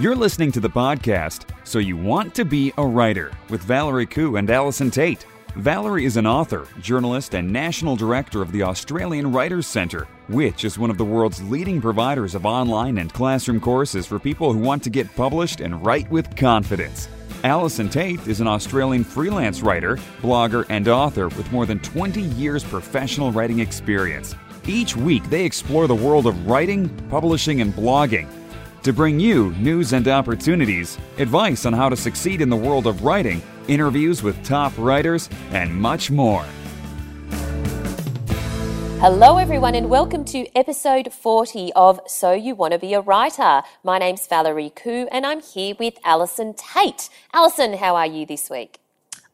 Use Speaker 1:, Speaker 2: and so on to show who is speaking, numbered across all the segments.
Speaker 1: You're listening to the podcast, So You Want to Be a Writer, with Valerie Khoo and Allison Tait. Valerie is an author, journalist, and national director of the Australian Writers Centre, which is one of the world's leading providers of online and classroom courses for people who want to get published and write with confidence. Allison Tait is an Australian freelance writer, blogger, and author with more than 20 years professional writing experience. Each week, they explore the world of writing, publishing, and blogging to bring you news and opportunities, advice on how to succeed in the world of writing, interviews with top writers, and much more.
Speaker 2: Hello, everyone, and welcome to episode 40 of So You Want to Be a Writer. My name's Valerie Khoo, and I'm here with Allison Tait. Allison, how are you this week?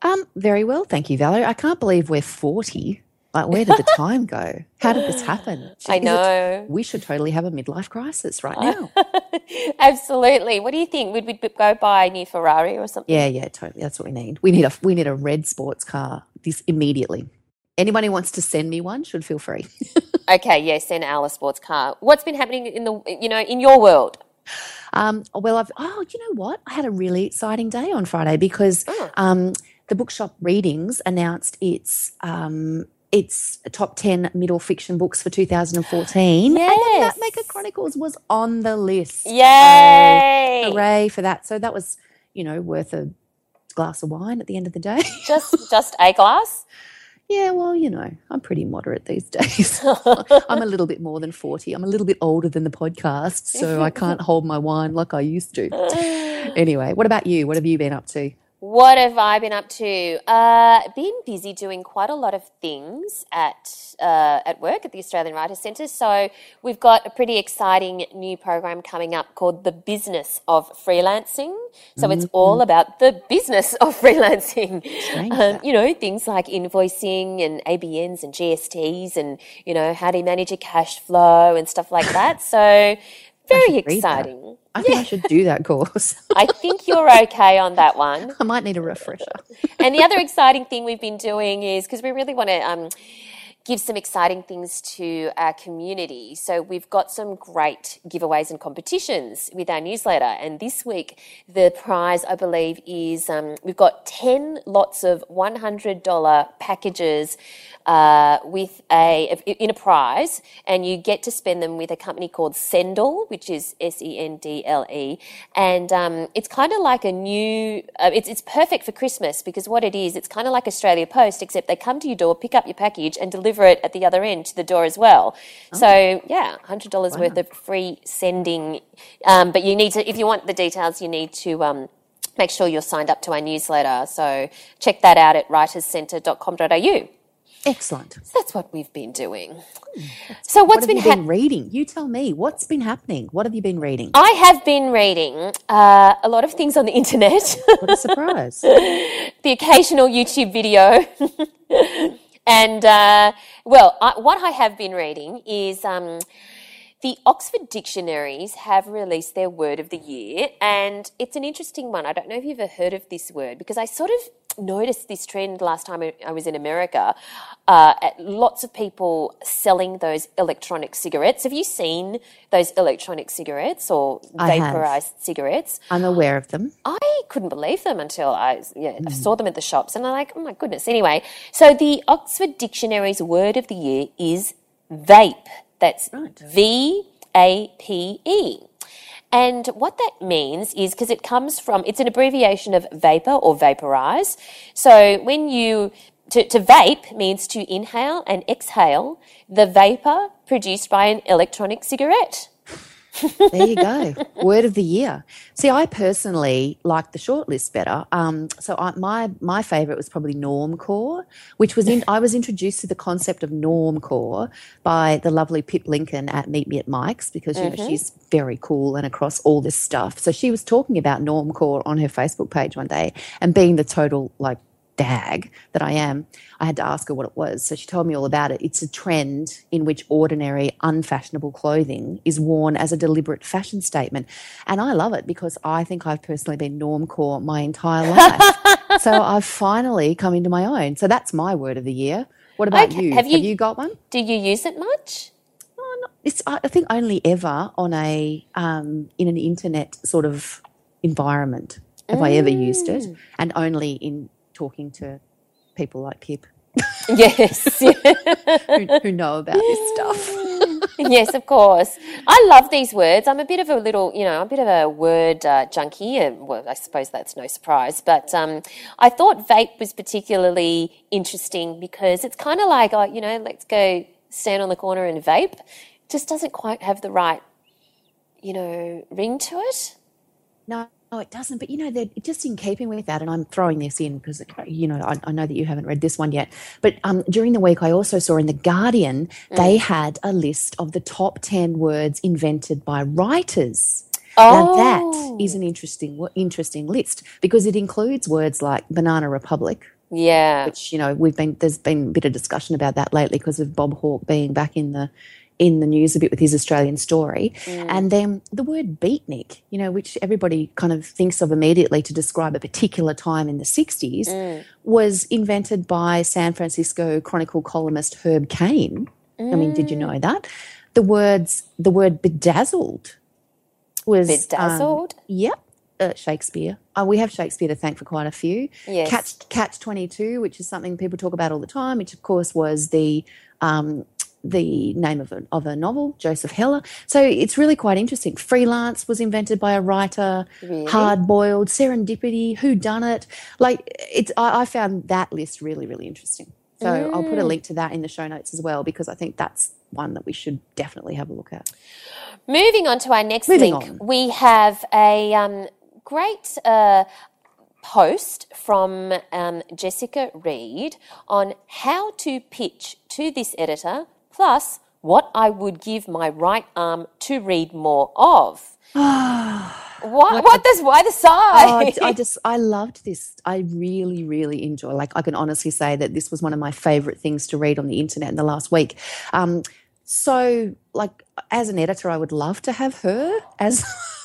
Speaker 3: Um, very well, thank you, Valerie. I can't believe we're 40. Like, where did the time go? How did this happen?
Speaker 2: I know.
Speaker 3: we should totally have a midlife crisis right now.
Speaker 2: Absolutely. What do you think? Would we go buy a new Ferrari or something?
Speaker 3: yeah, yeah, totally. That's what we need. We need a we need a red sports car this immediately. Anyone who wants to send me one should feel free.
Speaker 2: Okay, yes, send Al a sports car. What's been happening in the, you know, in your world?
Speaker 3: Um, well, I've oh, you know what? I had a really exciting day on Friday because
Speaker 2: Oh.
Speaker 3: um, the bookshop readings announced its um, its top ten middle fiction books for 2014, and
Speaker 2: Yes.
Speaker 3: the Mapmaker Chronicles was on the list.
Speaker 2: Yay!
Speaker 3: So, hooray for that! So that was you know worth a glass of wine at the end of the day.
Speaker 2: Just, just a glass?
Speaker 3: yeah, well, you know, I'm pretty moderate these days. I'm a little bit more than 40. I'm a little bit older than the podcast, so I can't hold my wine like I used to. Anyway, what about you? What have you been up to?
Speaker 2: What have I been up to? Uh, been busy doing quite a lot of things at uh, at work at the Australian Writers Centre. So we've got a pretty exciting new program coming up called the Business of Freelancing. So it's all about the business of freelancing. Um, you know, things like invoicing and ABNs and GSTs, and you know how do you manage your cash flow and stuff like that. So very exciting.
Speaker 3: I think I should do that course.
Speaker 2: I think you're okay on that one.
Speaker 3: I might need a refresher.
Speaker 2: And the other exciting thing we've been doing is because we really want to um, give some exciting things to our community. So we've got some great giveaways and competitions with our newsletter. And this week, the prize, I believe, is um, we've got 10 lots of $100 packages uh, with a in a prize, and you get to spend them with a company called Sendle, which is S E N D L E, and um, it's kind of like a new. Uh, it's it's perfect for Christmas because what it is, it's kind of like Australia Post, except they come to your door, pick up your package, and deliver it at the other end to the door as well. So yeah, hundred dollars worth of free sending, um, but you need to if you want the details, you need to. Um, Make sure you're signed up to our newsletter. So check that out at writerscentre.com.au.
Speaker 3: Excellent.
Speaker 2: So that's what we've been doing. So what's
Speaker 3: What
Speaker 2: been happening?
Speaker 3: been reading? You tell me. What's been happening? What have you been reading?
Speaker 2: I have been reading uh, a lot of things on the internet,
Speaker 3: What a surprise.
Speaker 2: the occasional YouTube video, and uh, well, I, what I have been reading is um, the Oxford dictionaries have released their word of the year, and it's an interesting one. I don't know if you've ever heard of this word because I sort of noticed this trend last time I was in America. Uh, at lots of people selling those electronic cigarettes. Have you seen those electronic cigarettes or vaporized cigarettes?
Speaker 3: I'm aware of them.
Speaker 2: I couldn't believe them until I yeah, I saw them at the shops, and I'm like, oh my goodness. Anyway, so the Oxford Dictionary's word of the year is vape. That's
Speaker 3: Right.
Speaker 2: V A P E. And what that means is because it comes from, it's an abbreviation of vapor or vaporize. So when you, to, to vape means to inhale and exhale the vapor produced by an electronic cigarette.
Speaker 3: There you go. Word of the year. See, I personally like the shortlist better. Um, so I, my my favorite was probably normcore, which was in. I was introduced to the concept of normcore by the lovely Pip Lincoln at Meet Me at Mike's because you know she's very cool and across all this stuff. So she was talking about normcore on her Facebook page one day, and being the total like dag that I am, I had to ask her what it was. So she told me all about it. It's a trend in which ordinary, unfashionable clothing is worn as a deliberate fashion statement. And I love it because I think I've personally been normcore my entire life. so I've finally come into my own. So that's my word of the year. What about
Speaker 2: Okay,
Speaker 3: you?
Speaker 2: have
Speaker 3: Have
Speaker 2: you-
Speaker 3: you got one?
Speaker 2: Do you use it much?
Speaker 3: Oh, It's I think only ever on a um, in an internet sort of environment have I ever used it,
Speaker 2: Mm.
Speaker 3: and only in talking to people like Pip
Speaker 2: Yes.
Speaker 3: who, who know about this stuff.
Speaker 2: yes, of course. I love these words. I'm a bit of a little, you know, a bit of a word uh, junkie. And, well, I suppose that's no surprise. But um, I thought vape was particularly interesting because it's kind of like, oh, you know, let's go stand on the corner and vape. Just doesn't quite have the right, you know, ring to it.
Speaker 3: No, no, it doesn't. But you know, they're just in keeping with that, and I'm throwing this in because you know I, I know that you haven't read this one yet. But um, during the week, I also saw in the Guardian they had a list of the top ten words invented by writers. Now that
Speaker 2: Oh.
Speaker 3: is an interesting interesting list because it includes words like banana republic,
Speaker 2: Yeah.
Speaker 3: which you know we've been there's been a bit of discussion about that lately because of Bob Hawke being back in the in the news a bit with his Australian story, and then the word beatnik, you know, which everybody kind of thinks of immediately to describe a particular time in the '60s, was invented by San Francisco Chronicle columnist Herb Caen. I mean, did you know that? The words the word bedazzled was um,
Speaker 2: Bedazzled?
Speaker 3: Yep. Uh, Shakespeare. Uh, we have Shakespeare to thank for quite a few.
Speaker 2: Yes.
Speaker 3: Catch Catch Twenty Two, which is something people talk about all the time, which of course was the um, the name of a, of a novel, Joseph Heller. So it's really quite interesting. Freelance was invented by a writer.
Speaker 2: Really?
Speaker 3: Hard boiled, serendipity, who done it? Like it's. I, I found that list really really interesting. So I'll
Speaker 2: Mm.
Speaker 3: put a link to that in the show notes as well because I think that's one that we should definitely have a look at.
Speaker 2: Moving on to our next
Speaker 3: Moving
Speaker 2: link,
Speaker 3: on.
Speaker 2: we have a um, great uh, post from um, Jessica Reed on how to pitch to this editor, plus what I would give my right arm to read more of. what, what does why the
Speaker 3: Oh,
Speaker 2: sigh?
Speaker 3: I just I loved this. I really, really enjoy. Like I can honestly say that this was one of my favorite things to read on the internet in the last week. Um, so, like as an editor, I would love to have her as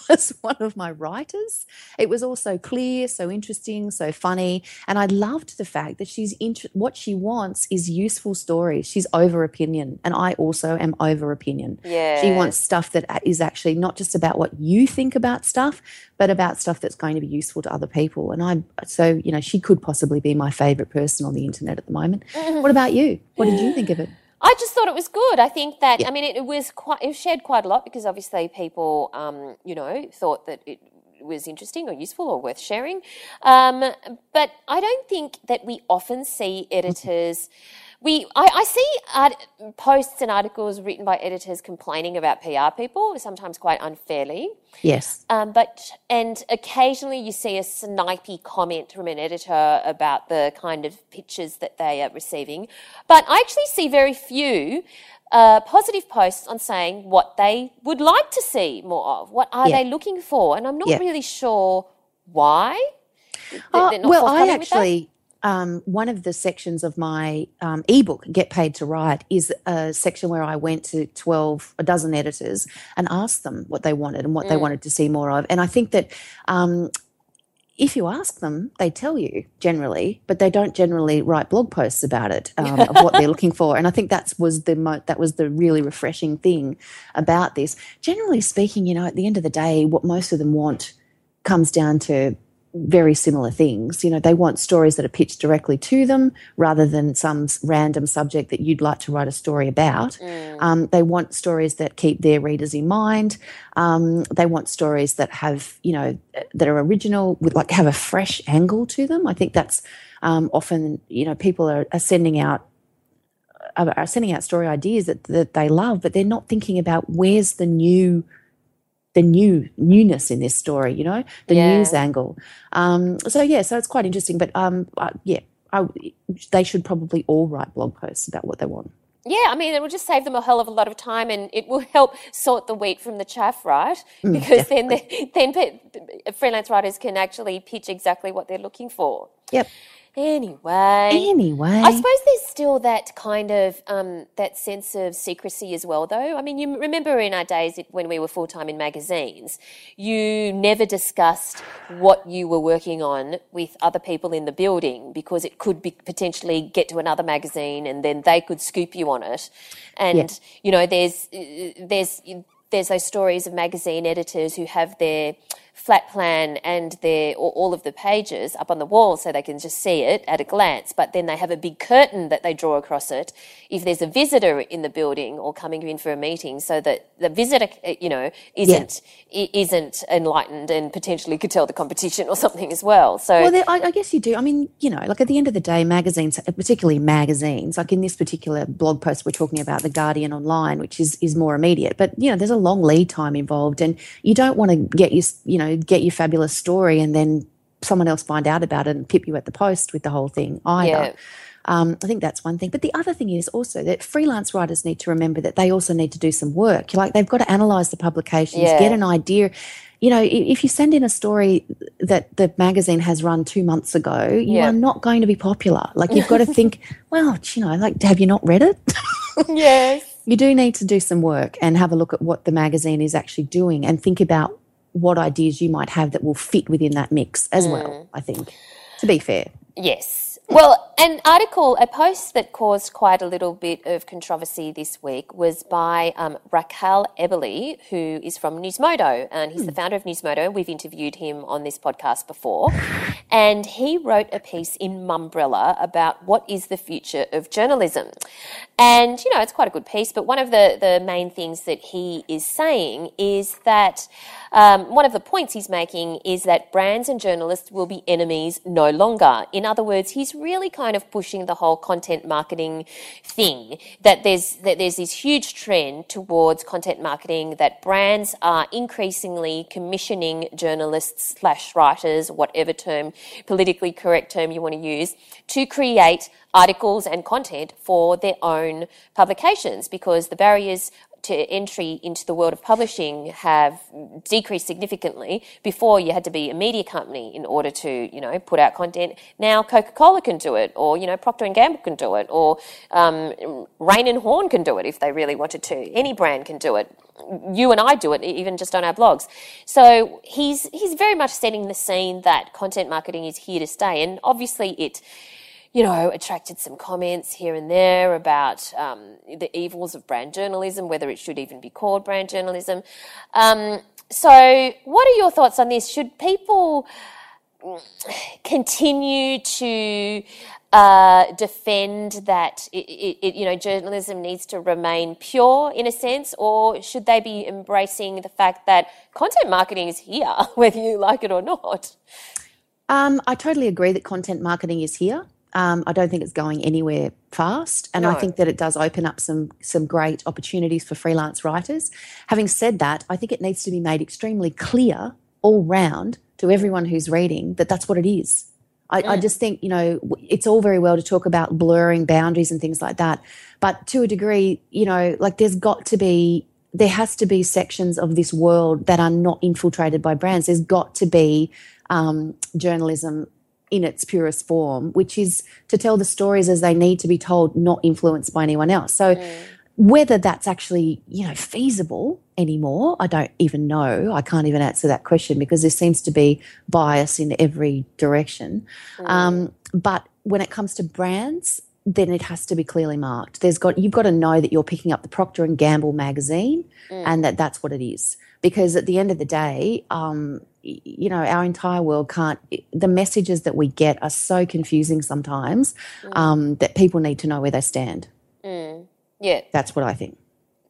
Speaker 3: as one of my writers. It was all so clear, so interesting, so funny, and I loved the fact that she's int- what she wants is useful stories. She's over opinion, and I also am over opinion. Yeah.
Speaker 2: She
Speaker 3: wants stuff that is actually not just about what you think about stuff, but about stuff that's going to be useful to other people. And I, so you know, she could possibly be my favorite person on the internet at the moment. What about you? What did you think of it?
Speaker 2: I just thought it was good. I think that I mean it, it was quite it shared quite a lot because obviously people um, you know thought that it was interesting or useful or worth sharing. Um, but I don't think that we often see editors. We I, I see art, posts and articles written by editors complaining about PR people sometimes quite unfairly.
Speaker 3: Yes.
Speaker 2: Um, but and occasionally you see a snipey comment from an editor about the kind of pitches that they are receiving. But I actually see very few uh, positive posts on saying what they would like to see more of. What are
Speaker 3: Yeah.
Speaker 2: they looking for? And I'm not
Speaker 3: Yeah.
Speaker 2: really sure why.
Speaker 3: Uh, well, I
Speaker 2: forthcoming with that.
Speaker 3: actually, um, one of the sections of my um, ebook, Get Paid to Write, is a section where I went to 12, a dozen editors and asked them what they wanted and what
Speaker 2: Mm.
Speaker 3: they wanted to see more of. And I think that um, if you ask them, they tell you generally, but they don't generally write blog posts about it um, of what they're looking for. And I think that's was the mo- that was the really refreshing thing about this. Generally speaking, you know, at the end of the day, what most of them want comes down to very similar things. You know, they want stories that are pitched directly to them rather than some random subject that you'd like to write a story about. Um, they want stories that keep their readers in mind. Um, they want stories that have, you know, that are original with like have a fresh angle to them. I think that's um, often, you know, people are, are sending out are are sending out story ideas that, that they love, but they're not thinking about where's the new the new newness in this story, you know, the
Speaker 2: Yeah.
Speaker 3: news angle. Um, so yeah, so it's quite interesting. But um, uh, yeah, I, they should probably all write blog posts about what they want.
Speaker 2: Yeah, I mean, it will just save them a hell of a lot of time, and it will help sort the wheat from the chaff, right?
Speaker 3: Mm,
Speaker 2: because then, they, then pe- freelance writers can actually pitch exactly what they're looking for.
Speaker 3: Yep.
Speaker 2: Anyway.
Speaker 3: Anyway.
Speaker 2: I suppose there's still that kind of um, that sense of secrecy as well, though. I mean, you remember in our days when we were full time in magazines, you never discussed what you were working on with other people in the building because it could be potentially get to another magazine and then they could scoop you on it. And
Speaker 3: Yeah.
Speaker 2: you know, there's there's there's those stories of magazine editors who have their flat plan and their all all of the pages up on the wall so they can just see it at a glance but then they have a big curtain that they draw across it if there's a visitor in the building or coming in for a meeting so that the visitor uh, you know isn't i- isn't enlightened and potentially could tell the competition or something as well so
Speaker 3: Well, there, I, I guess you do. I mean, you know, like at the end of the day, magazines, particularly magazines, like in this particular blog post, we're talking about the Guardian Online, which is is more immediate. But you know, there's a long lead time involved, and you don't want to get your, you know, get your fabulous story and then someone else find out about it and pip you at the post with the whole thing either.
Speaker 2: Yeah.
Speaker 3: Um, I think that's one thing. But the other thing is also that freelance writers need to remember that they also need to do some work. Like they've got to analyze the publications,
Speaker 2: Yeah.
Speaker 3: get an idea. You know, if you send in a story that the magazine has run two months ago, you
Speaker 2: Yeah.
Speaker 3: are not going to be popular. Like you've got to think, well, you know, like have you not read it?
Speaker 2: yes
Speaker 3: you do need to do some work and have a look at what the magazine is actually doing and think about what ideas you might have that will fit within that mix as
Speaker 2: Mm.
Speaker 3: well, I think, to be fair.
Speaker 2: Yes. Well, an article, a post that caused quite a little bit of controversy this week was by um, Rakhal Ebeli, who is from Newsmodo, and he's the founder of Newsmodo. We've interviewed him on this podcast before. And he wrote a piece in Mumbrella about what is the future of journalism. And, you know, it's quite a good piece, but one of the, the main things that he is saying is that um, one of the points he's making is that brands and journalists will be enemies no longer. In other words, he's really kind of pushing the whole content marketing thing that there's that there's this huge trend towards content marketing that brands are increasingly commissioning journalists slash writers, whatever term politically correct term you want to use, to create articles and content for their own publications because the barriers to entry into the world of publishing have decreased significantly. Before you had to be a media company in order to, you know, put out content. Now Coca-Cola can do it, or you know, Procter and Gamble can do it, or um, Rain and Horn can do it if they really wanted to. Any brand can do it. You and I do it, even just on our blogs. So he's he's very much setting the scene that content marketing is here to stay, and obviously it you know, attracted some comments here and there about um, the evils of brand journalism, whether it should even be called brand journalism. Um, so, what are your thoughts on this? Should people mm, continue to uh, defend that it, it, it, you know journalism needs to remain pure in a sense, or should they be embracing the fact that content marketing is here, whether you like it or not?
Speaker 3: Um, I totally agree that content marketing is here. Um, I don't think it's going anywhere fast, and I think that it does open up some some great opportunities for freelance writers. Having said that, I think it needs to be made extremely clear all round to everyone who's reading that that's what it is. I, I just think you know it's all very well to talk about blurring boundaries and things like that, but to a degree, you know, like there's got to be there has to be sections of this world that are not infiltrated by brands. There's got to be um, journalism in its purest form, which is to tell the stories as they need to be told, not influenced by anyone else. So whether that's actually, you know, feasible anymore, I don't even know. I can't even answer that question because there seems to be bias in every direction. Um, but when it comes to brands, then it has to be clearly marked. There's got you've got to know that you're picking up the Procter and Gamble magazine, and that that's what it is. Because at the end of the day, um, you know, our entire world can't. The messages that we get are so confusing sometimes mm. um, that people need to know where they stand. Mm.
Speaker 2: Yeah,
Speaker 3: That's what I think.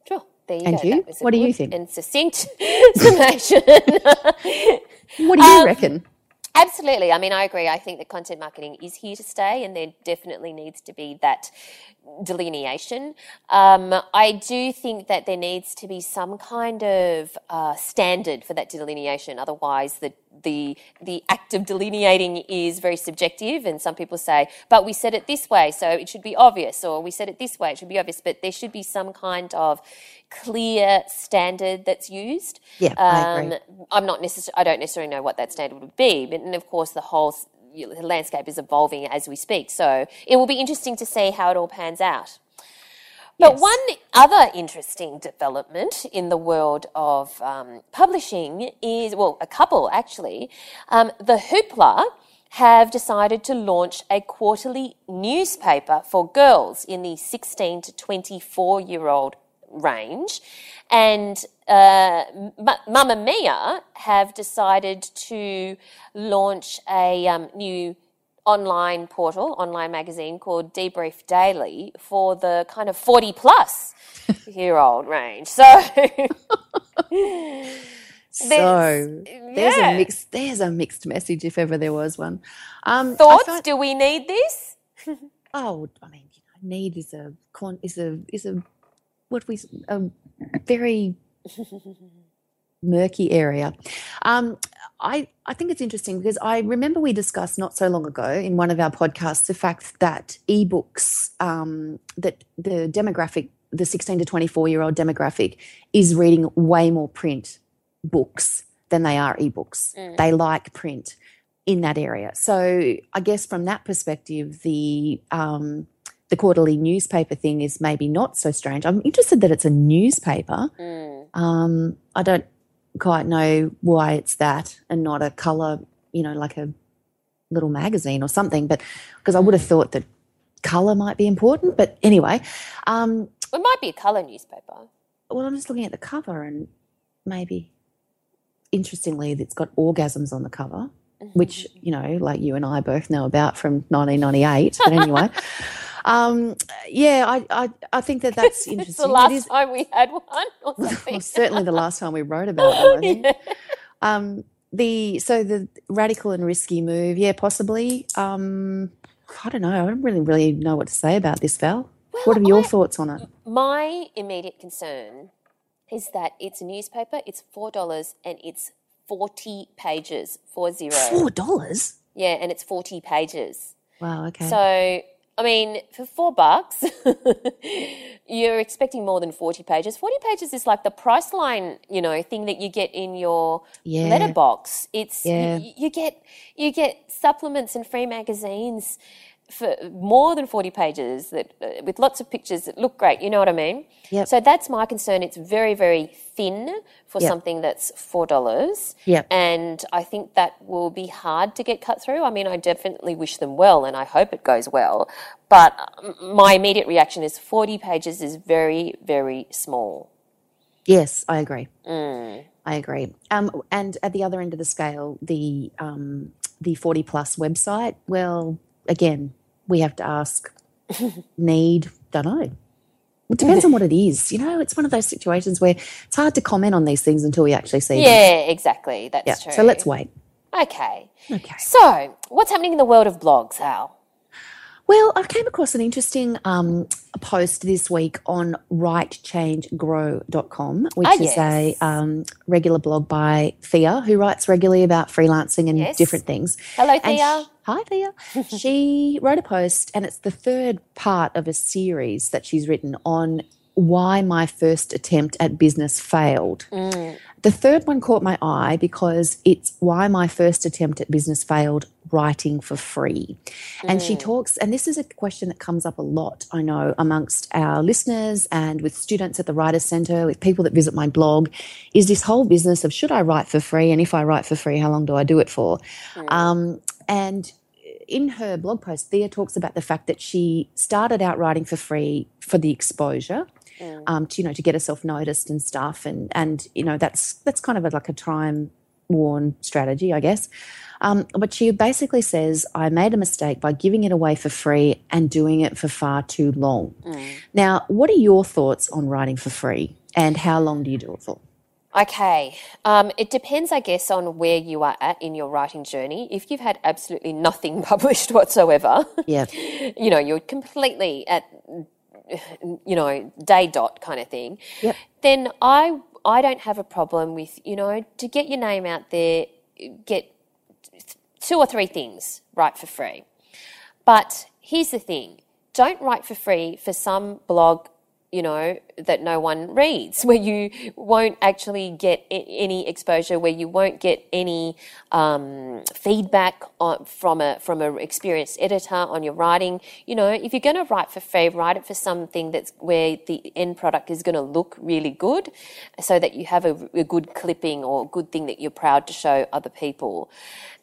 Speaker 2: Sure. There you
Speaker 3: And
Speaker 2: go.
Speaker 3: you?
Speaker 2: That was a
Speaker 3: What do you think?
Speaker 2: And succinct summation.
Speaker 3: What do you um, reckon?
Speaker 2: Absolutely. I mean, I agree. I think that content marketing is here to stay, and there definitely needs to be that delineation. Um, I do think that there needs to be some kind of uh, standard for that delineation. Otherwise, the the the act of delineating is very subjective, and some people say, "But we said it this way, so it should be obvious," or "We said it this way, it should be obvious." But there should be some kind of clear standard that's used.
Speaker 3: Yeah, I agree.
Speaker 2: Um, I'm not necessarily. I don't necessarily know what that standard would be, but and of course the whole landscape is evolving as we speak. So it will be interesting to see how it all pans out. But
Speaker 3: Yes.
Speaker 2: one other interesting development in the world of um, publishing is, well, a couple actually. Um, the Hoopla have decided to launch a quarterly newspaper for girls in the 16 to 24 year old range. And uh, M- Mamamia have decided to launch a um, new online portal, online magazine called Debrief Daily for the kind of 40 plus year old range. So,
Speaker 3: So
Speaker 2: There's-
Speaker 3: there's
Speaker 2: yeah.
Speaker 3: a mixed there's a mixed message if ever there was one. Um,
Speaker 2: thoughts?
Speaker 3: find-
Speaker 2: Do we need this?
Speaker 3: oh, I mean, you know, need is a is a is a what we a very murky area. Um, I I think it's interesting because I remember we discussed not so long ago in one of our podcasts the fact that ebooks um, that the demographic the 16 to 24 year old demographic is reading way more print books than they are ebooks. They like print in that area. So I guess from that perspective, the um, the quarterly newspaper thing is maybe not so strange. I'm interested that it's a newspaper. Um, I don't quite know why it's that and not a color, you know, like a little magazine or something. But because I would have thought that color might be important. But anyway, um,
Speaker 2: It might be a colour newspaper.
Speaker 3: well, I'm just looking at the cover and maybe interestingly, it's got orgasms on the cover, which, you know, like you and I both know about from 1998. But anyway, um, yeah, I, I, I think that that's
Speaker 2: It's
Speaker 3: interesting.
Speaker 2: the last
Speaker 3: is-
Speaker 2: time we had one or
Speaker 3: well, certainly the last time we wrote about it, I think. Um, the so the radical and risky move, yeah, possibly. Um, I don't know. I don't really, really know what to say about this, Val. what are your
Speaker 2: I-
Speaker 3: thoughts on it?
Speaker 2: My immediate concern is that it's a newspaper, it's $4 and it's 40 pages, four zero.
Speaker 3: Four dollars.
Speaker 2: Yeah, and it's 40 pages.
Speaker 3: Wow. Okay.
Speaker 2: So, I mean, for four bucks, you're expecting more than 40 pages. 40 pages is like the Priceline, you know, thing that you get in your
Speaker 3: Yeah.
Speaker 2: letterbox. It's,
Speaker 3: Yeah.
Speaker 2: you, you get, you get supplements and free magazines for more than 40 pages that uh, with lots of pictures that look great. You know what I mean?
Speaker 3: Yep.
Speaker 2: So that's my concern. It's very, very thin for
Speaker 3: Yep.
Speaker 2: something that's $4.
Speaker 3: Yep.
Speaker 2: And I think that will be hard to get cut through. I mean, I definitely wish them well and I hope it goes well. But um, my immediate reaction is 40 pages is very, very small.
Speaker 3: Yes, I agree.
Speaker 2: Mm.
Speaker 3: I agree. Um, and at the other end of the scale, the um, the forty plus website. Well, again, we have to ask. need, don't know. It depends on what it is. You know, it's one of those situations where it's hard to comment on these things until we actually see them.
Speaker 2: Yeah, exactly. That's
Speaker 3: Yeah.
Speaker 2: true.
Speaker 3: So let's wait.
Speaker 2: Okay.
Speaker 3: Okay.
Speaker 2: So, what's happening in the world of blogs, Al?
Speaker 3: Well, I came across an interesting um, post this week on rightchangegrow.com, which
Speaker 2: Ah,
Speaker 3: is a um, regular blog by Thea, who writes regularly about freelancing and
Speaker 2: Yes.
Speaker 3: different things.
Speaker 2: Hello, Thea.
Speaker 3: Hi, Thea. she wrote a post, and it's the third part of a series that she's written on why my first attempt at business failed. Mm. The third one caught my eye because it's why my first attempt at business failed writing for free. And she mm. talks, and this is a question that comes up a lot, I know, amongst our listeners and with students at the Writers Centre, with people that visit my blog, is this whole business of should I write for free? And if I write for free, how long do I do it for? Mm. Um, and in her blog post, Thea talks about the fact that she started out writing for free for the exposure, um, to you know, to get herself noticed and stuff, and and you know that's that's kind of a, like a time worn strategy, I guess. Um, but she basically says, I made a mistake by giving it away for free and doing it for far too long. Now, what are your thoughts on writing for free, and how long do you do it for?
Speaker 2: Okay. Um, it depends, I guess, on where you are at in your writing journey. If you've had absolutely nothing published whatsoever,
Speaker 3: Yeah,
Speaker 2: you know, you're completely at, you know, day dot kind of thing,
Speaker 3: Yep.
Speaker 2: then I, I don't have a problem with, you know, to get your name out there, get two or three things right for free. But here's the thing don't write for free for some blog you know, that no one reads, where you won't actually get any exposure, where you won't get any um, feedback on, from a from an experienced editor on your writing. You know, if you're going to write for free, write it for something that's where the end product is going to look really good, so that you have a, a good clipping or a good thing that you're proud to show other people.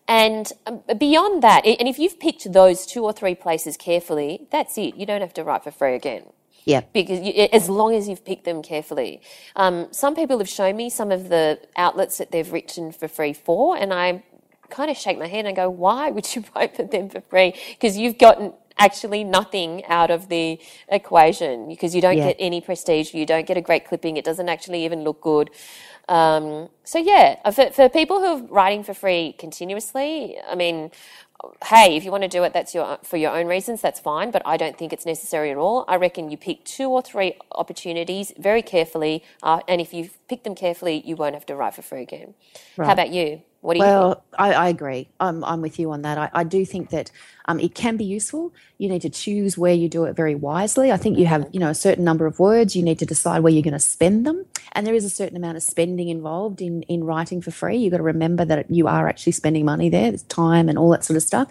Speaker 2: And um, beyond that, and if you've picked those two or three places carefully, that's it. You don't have to write for free again.
Speaker 3: Yeah.
Speaker 2: Because you, as long as you've picked them carefully. Um, some people have shown me some of the outlets that they've written for free for, and I kind of shake my head and go, why would you write for them for free? Because you've gotten actually nothing out of the equation because you don't
Speaker 3: Yeah.
Speaker 2: get any prestige, you don't get a great clipping, it doesn't actually even look good. Um, so yeah, uh, for, for people who are writing for free continuously, I mean, hey, if you want to do it, that's your for your own reasons, that's fine. But I don't think it's necessary at all. I reckon you pick two or three opportunities very carefully, uh, and if you pick them carefully, you won't have to write for free again. How about you? What do you think?
Speaker 3: Well, I, I agree. I'm, I'm with you on that. I, I do think that um, it can be useful. You need to choose where you do it very wisely. I think you have, you know, a certain number of words. You need to decide where you're going to spend them, and there is a certain amount of spending involved in in writing for free. You've got to remember that you are actually spending money there. There's time and all that sort of stuff.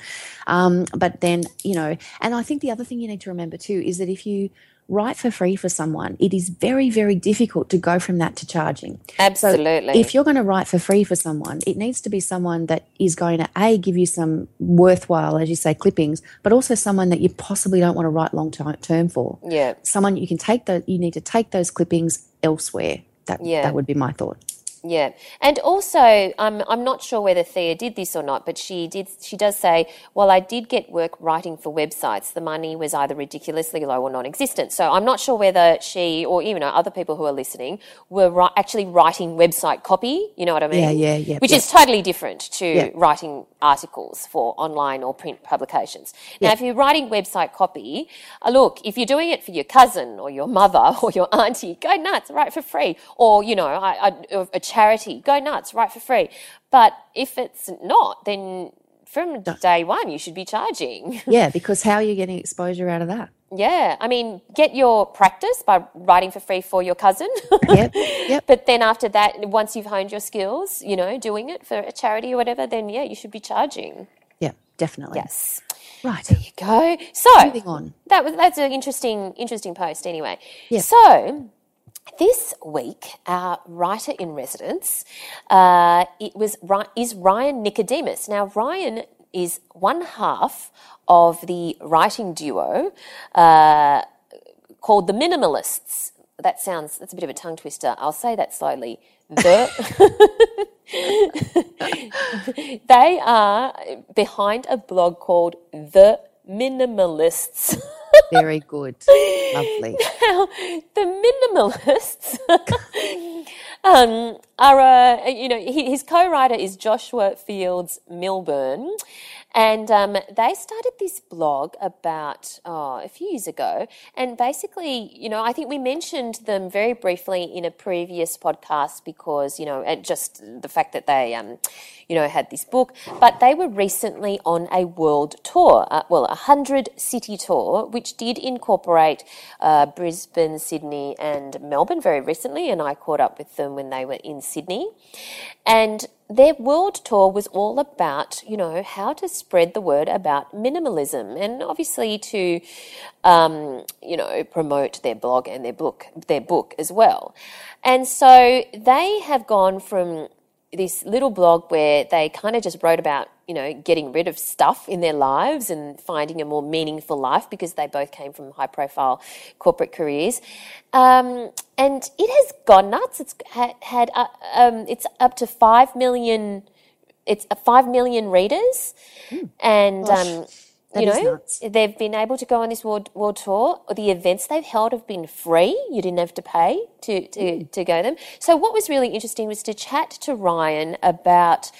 Speaker 3: Um, but then, you know, and I think the other thing you need to remember too is that if you write for free for someone, it is very, very difficult to go from that to charging.
Speaker 2: Absolutely.
Speaker 3: So if you're going to write for free for someone, it needs to be someone that is going to a give you some worthwhile, as you say, clippings, but also someone that you possibly don't want to write long term for.
Speaker 2: yeah.
Speaker 3: Someone you can take the you need to take those clippings elsewhere. That
Speaker 2: Yeah.
Speaker 3: that would be my thought.
Speaker 2: Yeah, and also, um, I'm not sure whether Thea did this or not, but she did. She does say, "Well, I did get work writing for websites. The money was either ridiculously low or non-existent." So I'm not sure whether she or even other people who are listening were ri- actually writing website copy. You know what I mean?
Speaker 3: Yeah, yeah, yeah,
Speaker 2: Which
Speaker 3: yeah.
Speaker 2: is totally different to
Speaker 3: Yeah.
Speaker 2: writing articles for online or print publications. Now,
Speaker 3: Yeah.
Speaker 2: if you're writing website copy, uh, look, if you're doing it for your cousin or your mother or your auntie, go nuts, write for free. Or, you know, I, I, a charity, go nuts, write for free. But if it's not, then from day one, you should be charging.
Speaker 3: Yeah, because how are you getting exposure out of that?
Speaker 2: yeah, I mean, get your practice by writing for free for your cousin.
Speaker 3: Yep, yep.
Speaker 2: But then after that, once you've honed your skills, you know, doing it for a charity or whatever, then yeah, you should be charging.
Speaker 3: Yeah, definitely.
Speaker 2: Yes.
Speaker 3: Right.
Speaker 2: There you go. So
Speaker 3: Moving on.
Speaker 2: that was that's an interesting interesting post anyway.
Speaker 3: Yeah.
Speaker 2: So this week, our writer in residence, uh, it was is Ryan Nicodemus. Now Ryan is one half of the writing duo uh, called the Minimalists. That sounds that's a bit of a tongue twister. I'll say that slowly. The they are behind a blog called The Minimalists.
Speaker 3: Very good. Lovely.
Speaker 2: Now, the minimalists um, are, uh, you know, his co-writer is Joshua Fields Millburn, and um, they started this blog about oh, a few years ago, and basically, you know, I think we mentioned them very briefly in a previous podcast because you know, just the fact that they, um, you know, had this book, but they were recently on a world tour, uh, well, a hundred city tour, which did incorporate uh, Brisbane, Sydney, and Melbourne very recently, and I caught up with them when they were in Sydney, and their world tour was all about, you know, how to spread the word about minimalism, and obviously to, um, you know, promote their blog and their book, their book as well. And so they have gone from this little blog where they kind of just wrote about, you know, getting rid of stuff in their lives and finding a more meaningful life because they both came from high profile corporate careers. Um, and it has gone nuts. It's had, had uh, um, it's up to 5 million, it's uh, 5 million readers. And,
Speaker 3: Gosh,
Speaker 2: um,
Speaker 3: that
Speaker 2: you know, they've been able to go on this world, world tour. The events they've held have been free. You didn't have to pay to, to, to go them. So what was really interesting was to chat to Ryan about,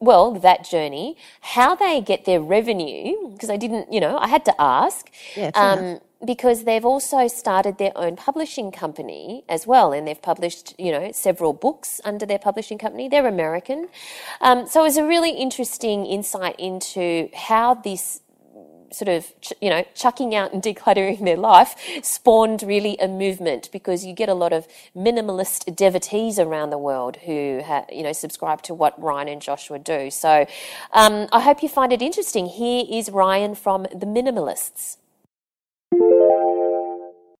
Speaker 2: well, that journey, how they get their revenue, because I didn't, you know, I had to ask.
Speaker 3: Yeah.
Speaker 2: Um, because they've also started their own publishing company as well, and they've published, you know, several books under their publishing company. They're American, um, so it was a really interesting insight into how this sort of, you know, chucking out and decluttering their life spawned really a movement because you get a lot of minimalist devotees around the world who, ha- you know, subscribe to what Ryan and Joshua do. So um, I hope you find it interesting. Here is Ryan from The Minimalists.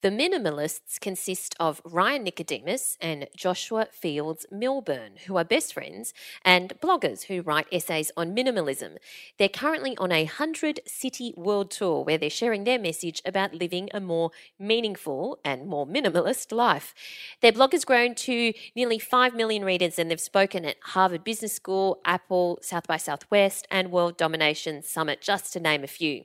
Speaker 2: The minimalists consist of Ryan Nicodemus and Joshua Fields Millburn, who are best friends and bloggers who write essays on minimalism. They're currently on a 100 city world tour where they're sharing their message about living a more meaningful and more minimalist life. Their blog has grown to nearly 5 million readers and they've spoken at Harvard Business School, Apple, South by Southwest, and World Domination Summit, just to name a few.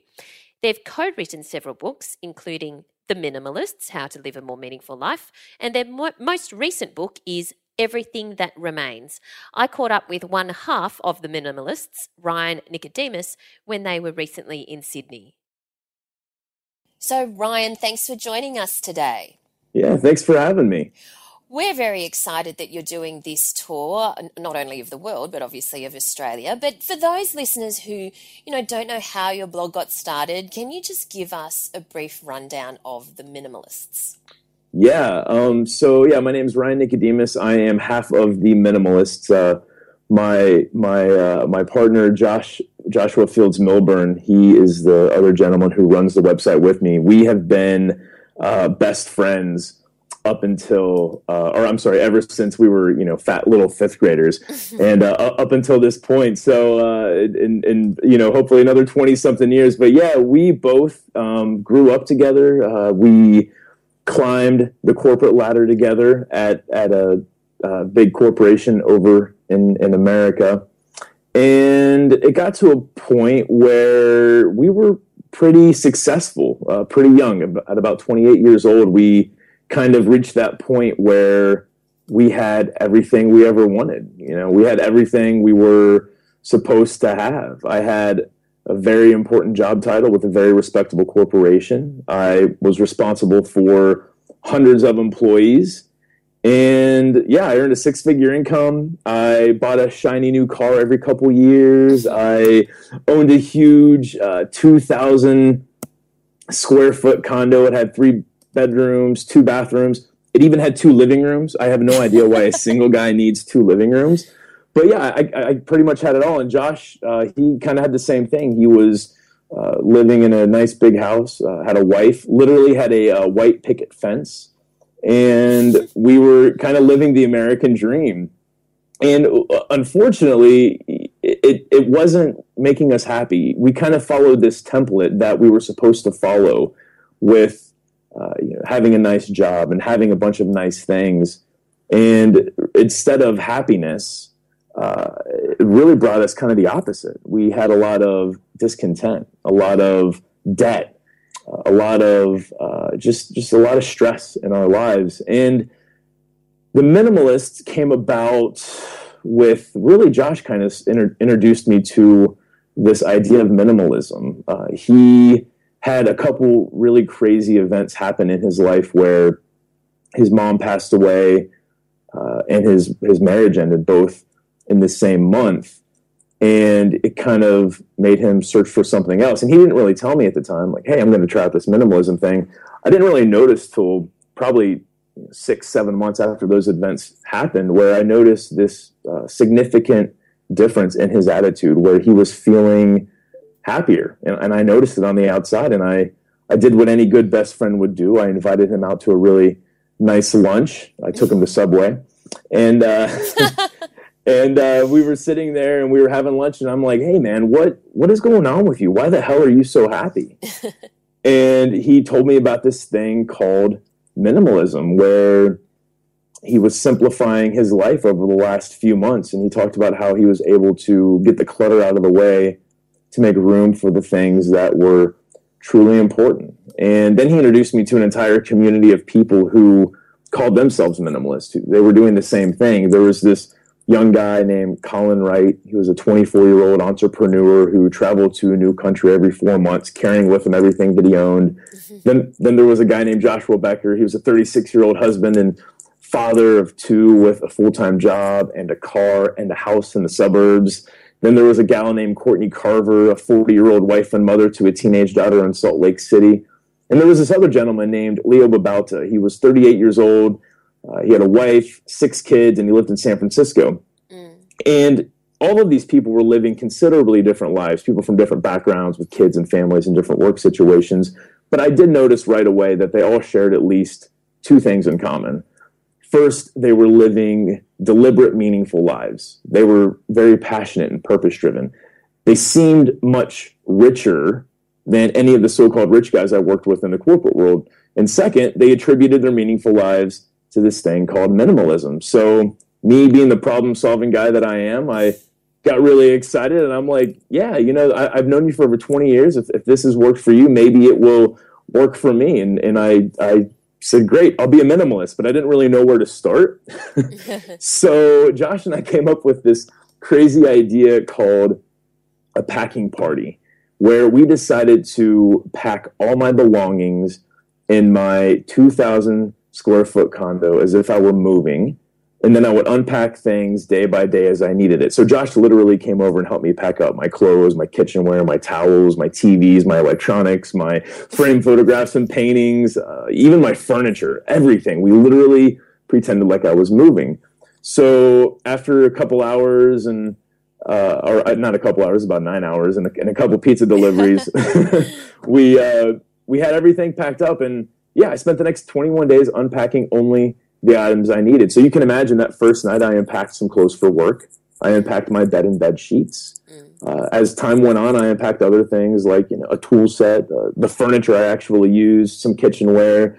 Speaker 2: They've co written several books, including the Minimalists How to Live a More Meaningful Life. And their mo- most recent book is Everything That Remains. I caught up with one half of the Minimalists, Ryan Nicodemus, when they were recently in Sydney. So, Ryan, thanks for joining us today.
Speaker 4: Yeah, thanks for having me.
Speaker 2: We're very excited that you're doing this tour, not only of the world, but obviously of Australia. But for those listeners who, you know, don't know how your blog got started, can you just give us a brief rundown of the minimalists?
Speaker 4: Yeah. Um, so yeah, my name is Ryan Nicodemus. I am half of the minimalists. Uh, my my uh, my partner Josh Joshua Fields Millburn. He is the other gentleman who runs the website with me. We have been uh, best friends up until, uh, or I'm sorry, ever since we were, you know, fat little fifth graders, and uh, up until this point. So, uh, in, in, you know, hopefully another twenty something years. But yeah, we both um, grew up together. Uh, we climbed the corporate ladder together at at a, a big corporation over in in America, and it got to a point where we were pretty successful, uh, pretty young. At about 28 years old, we kind of reached that point where we had everything we ever wanted. You know, we had everything we were supposed to have. I had a very important job title with a very respectable corporation. I was responsible for hundreds of employees. And yeah, I earned a six figure income. I bought a shiny new car every couple years. I owned a huge uh, 2,000 square foot condo. It had three bedrooms, two bathrooms. It even had two living rooms. I have no idea why a single guy needs two living rooms. But yeah, I, I pretty much had it all. And Josh, uh, he kind of had the same thing. He was uh, living in a nice big house, uh, had a wife, literally had a, uh, white picket fence. And we were kind of living the American dream. And uh, unfortunately, it, it wasn't making us happy. We kind of followed this template that we were supposed to follow with uh, you know, having a nice job and having a bunch of nice things. And instead of happiness, uh, it really brought us kind of the opposite. We had a lot of discontent, a lot of debt, uh, a lot of uh, just just a lot of stress in our lives. And the minimalists came about with really Josh kind of inter- introduced me to this idea of minimalism. Uh, he had a couple really crazy events happen in his life where his mom passed away uh, and his his marriage ended both in the same month. And it kind of made him search for something else. And he didn't really tell me at the time like hey i'm going to try out this minimalism thing. I didn't really notice till probably six seven months after those events happened where i noticed this uh, significant difference in his attitude where he was feeling happier. And, and I noticed it on the outside. And I, I did what any good best friend would do. I invited him out to a really nice lunch. I took him to Subway. And, uh, and uh, we were sitting there and we were having lunch. And I'm like, hey, man, what, what is going on with you? Why the hell are you so happy? and he told me about this thing called minimalism, where he was simplifying his life over the last few months. And he talked about how he was able to get the clutter out of the way to make room for the things that were truly important. And then he introduced me to an entire community of people who called themselves minimalists. They were doing the same thing. There was this young guy named Colin Wright. He was a 24 year old entrepreneur who traveled to a new country every four months, carrying with him everything that he owned. Mm-hmm. Then, then there was a guy named Joshua Becker. He was a 36 year old husband and father of two with a full time job and a car and a house in the suburbs Then there was a gal named Courtney Carver, a 40 year old wife and mother to a teenage daughter in Salt Lake City. And there was this other gentleman named Leo Babauta. He was 38 years old. Uh, he had a wife, six kids, and he lived in San Francisco. Mm. And all of these people were living considerably different lives, people from different backgrounds with kids and families and different work situations. But I did notice right away that they all shared at least two things in common. First, they were living deliberate, meaningful lives. They were very passionate and purpose driven. They seemed much richer than any of the so called rich guys I worked with in the corporate world. And second, they attributed their meaningful lives to this thing called minimalism. So, me being the problem solving guy that I am, I got really excited and I'm like, yeah, you know, I, have known you for over 20 years. If, if this has worked for you, maybe it will work for me. And, and I, I said, great, I'll be a minimalist, but I didn't really know where to start. so Josh and I came up with this crazy idea called a packing party where we decided to pack all my belongings in my 2000 square foot condo as if I were moving and then I would unpack things day by day as I needed it. So Josh literally came over and helped me pack up my clothes, my kitchenware, my towels, my TVs, my electronics, my frame photographs and paintings, uh, even my furniture, everything. We literally pretended like I was moving. So after a couple hours and uh, or uh, not a couple hours, about nine hours, and a, and a couple pizza deliveries, we uh, we had everything packed up, and yeah, I spent the next 21 days unpacking only the items I needed. So you can imagine that first night I unpacked some clothes for work. I unpacked my bed and bed sheets. Mm. Uh, as time went on, I unpacked other things like you know a tool set, uh, the furniture I actually used, some kitchenware.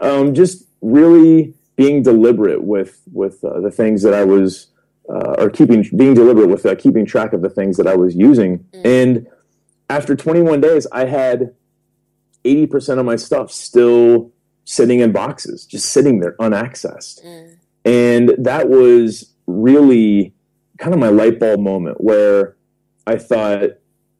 Speaker 4: Um, just really being deliberate with with uh, the things that I was, uh, or keeping being deliberate with uh, keeping track of the things that I was using. Mm. And after 21 days, I had 80% of my stuff still sitting in boxes, just sitting there unaccessed. Mm. And that was really kind of my light bulb moment where I thought,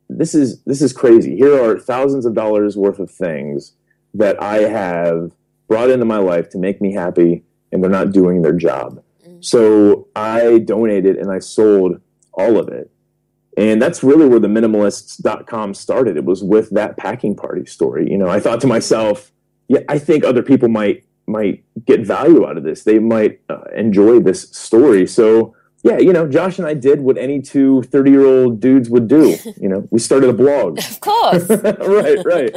Speaker 4: this is this is crazy. Here are thousands of dollars worth of things that I have brought into my life to make me happy, and they're not doing their job. Mm. So I donated and I sold all of it. And that's really where the minimalists.com started. It was with that packing party story. You know, I thought to myself, yeah, I think other people might might get value out of this. They might uh, enjoy this story. So yeah, you know, Josh and I did what any two 30 year old dudes would do. You know, we started a blog.
Speaker 2: Of course.
Speaker 4: right, right.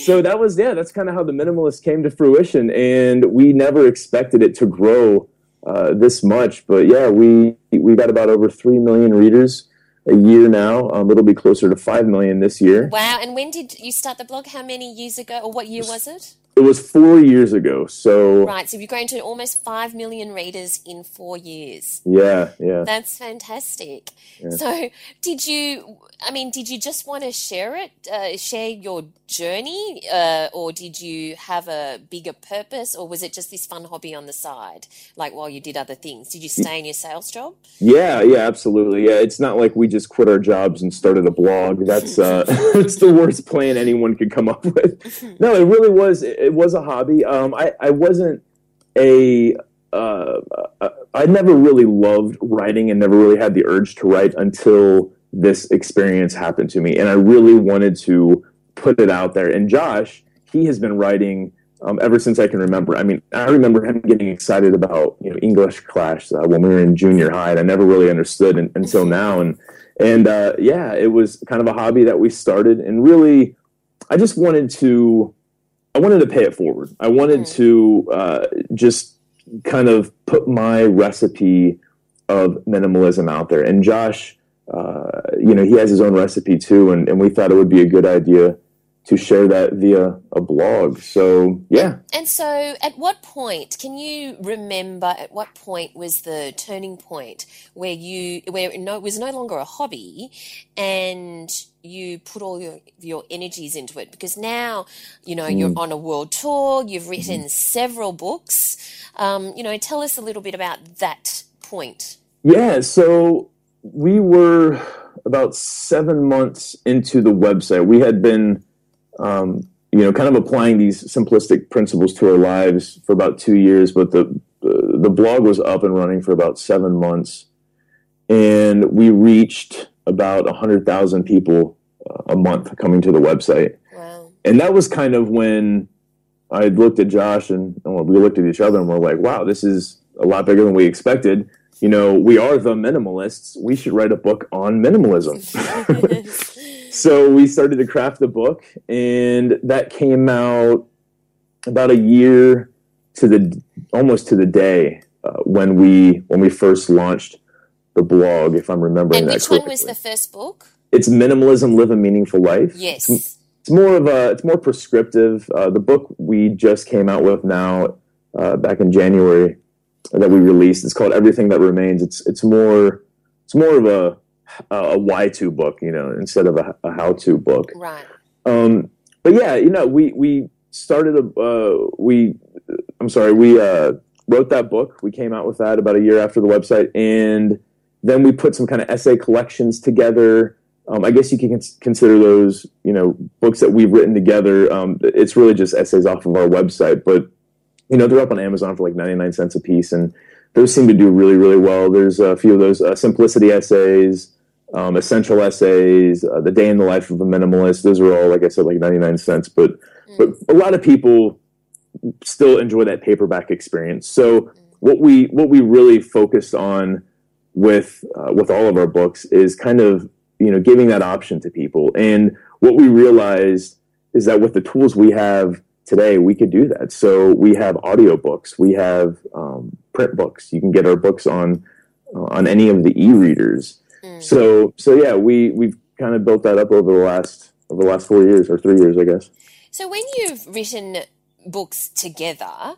Speaker 4: So that was, yeah, that's kind of how the minimalist came to fruition. And we never expected it to grow uh, this much. But yeah, we, we got about over 3 million readers a year now. Um, it'll be closer to 5 million this year.
Speaker 2: Wow. And when did you start the blog? How many years ago, or what year was it?
Speaker 4: It was four years ago. So
Speaker 2: right, so you've grown to almost five million readers in four years.
Speaker 4: Yeah, yeah.
Speaker 2: That's fantastic. Yeah. So, did you? I mean, did you just want to share it, uh, share your journey, uh, or did you have a bigger purpose, or was it just this fun hobby on the side, like while you did other things? Did you stay in your sales job?
Speaker 4: Yeah, yeah, absolutely. Yeah, it's not like we just quit our jobs and started a blog. That's uh, that's the worst plan anyone could come up with. No, it really was. It, was a hobby. Um, I, I wasn't a uh, uh, I never really loved writing and never really had the urge to write until this experience happened to me. And I really wanted to put it out there. And Josh, he has been writing um, ever since I can remember. I mean, I remember him getting excited about you know English class uh, when we were in junior high, and I never really understood until now. And and uh, yeah, it was kind of a hobby that we started, and really, I just wanted to I wanted to pay it forward. I wanted to uh, just kind of put my recipe of minimalism out there. And Josh, uh, you know, he has his own recipe too, and, and we thought it would be a good idea to share that via a blog. So, yeah.
Speaker 2: And so, at what point can you remember? At what point was the turning point where you where no, it was no longer a hobby, and you put all your your energies into it? Because now, you know, mm. you're on a world tour. You've written mm. several books. Um, you know, tell us a little bit about that point.
Speaker 4: Yeah. So we were about seven months into the website. We had been um, you know, kind of applying these simplistic principles to our lives for about two years. But the the blog was up and running for about seven months, and we reached about a 100,000 people uh, a month coming to the website.
Speaker 2: Wow.
Speaker 4: And that was kind of when I looked at Josh and, and we looked at each other and we're like, wow, this is a lot bigger than we expected. You know, we are the minimalists. We should write a book on minimalism. so we started to craft the book, and that came out about a year to the almost to the day uh, when we when we first launched the blog. If I'm remembering
Speaker 2: and
Speaker 4: that
Speaker 2: which
Speaker 4: correctly,
Speaker 2: one was the first book?
Speaker 4: it's minimalism: live a meaningful life.
Speaker 2: Yes.
Speaker 4: It's more of a it's more prescriptive. Uh, the book we just came out with now uh, back in January that we released. It's called Everything That Remains. It's it's more it's more of a a why to book, you know, instead of a, a how to book.
Speaker 2: Right.
Speaker 4: Um, but yeah, you know, we we started a uh, we I'm sorry, we uh, wrote that book. We came out with that about a year after the website, and then we put some kind of essay collections together. Um, I guess you can consider those, you know, books that we've written together. Um, it's really just essays off of our website, but you know, they're up on Amazon for like 99 cents a piece, and those seem to do really, really well. There's a few of those uh, simplicity essays, um, essential essays, uh, the day in the life of a minimalist. Those are all, like I said, like 99 cents, but but a lot of people still enjoy that paperback experience. So what we what we really focused on with uh, with all of our books is kind of you know giving that option to people. And what we realized is that with the tools we have today, we could do that. So we have audiobooks, we have um, print books. You can get our books on uh, on any of the e-readers. So so yeah, we we've kind of built that up over the last over the last four years or three years, I guess.
Speaker 2: So when you've written books together,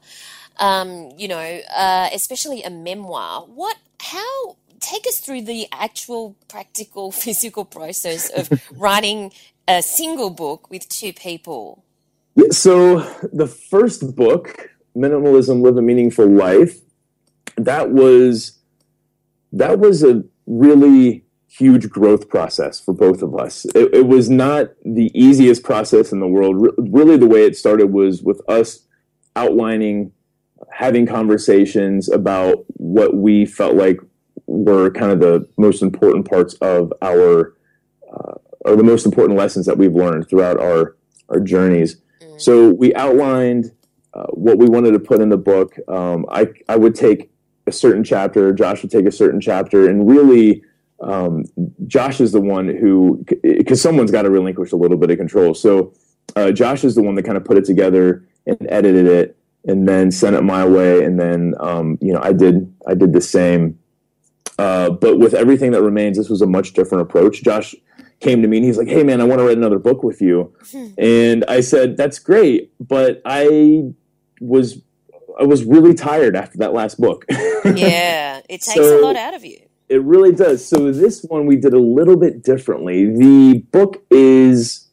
Speaker 2: um, you know, uh, especially a memoir, what, how, take us through the actual practical physical process of writing a single book with two people.
Speaker 4: Yeah, so the first book, Minimalism: Live a Meaningful Life, that was that was a really huge growth process for both of us. It, it was not the easiest process in the world. Re- really, the way it started was with us outlining, having conversations about what we felt like were kind of the most important parts of our, uh, or the most important lessons that we've learned throughout our our journeys. So we outlined uh, what we wanted to put in the book. Um, I I would take a certain chapter, Josh would take a certain chapter, and really, um, Josh is the one who, because someone's got to relinquish a little bit of control. So uh, Josh is the one that kind of put it together and edited it, and then sent it my way, and then um, you know I did I did the same. Uh, but with everything that remains, this was a much different approach. Josh came to me and he's like, "Hey, man, I want to write another book with you," and I said, "That's great," but I was I was really tired after that last book.
Speaker 2: Yeah, it takes
Speaker 4: So-
Speaker 2: a lot out of you.
Speaker 4: It really does. So this one we did a little bit differently. The book is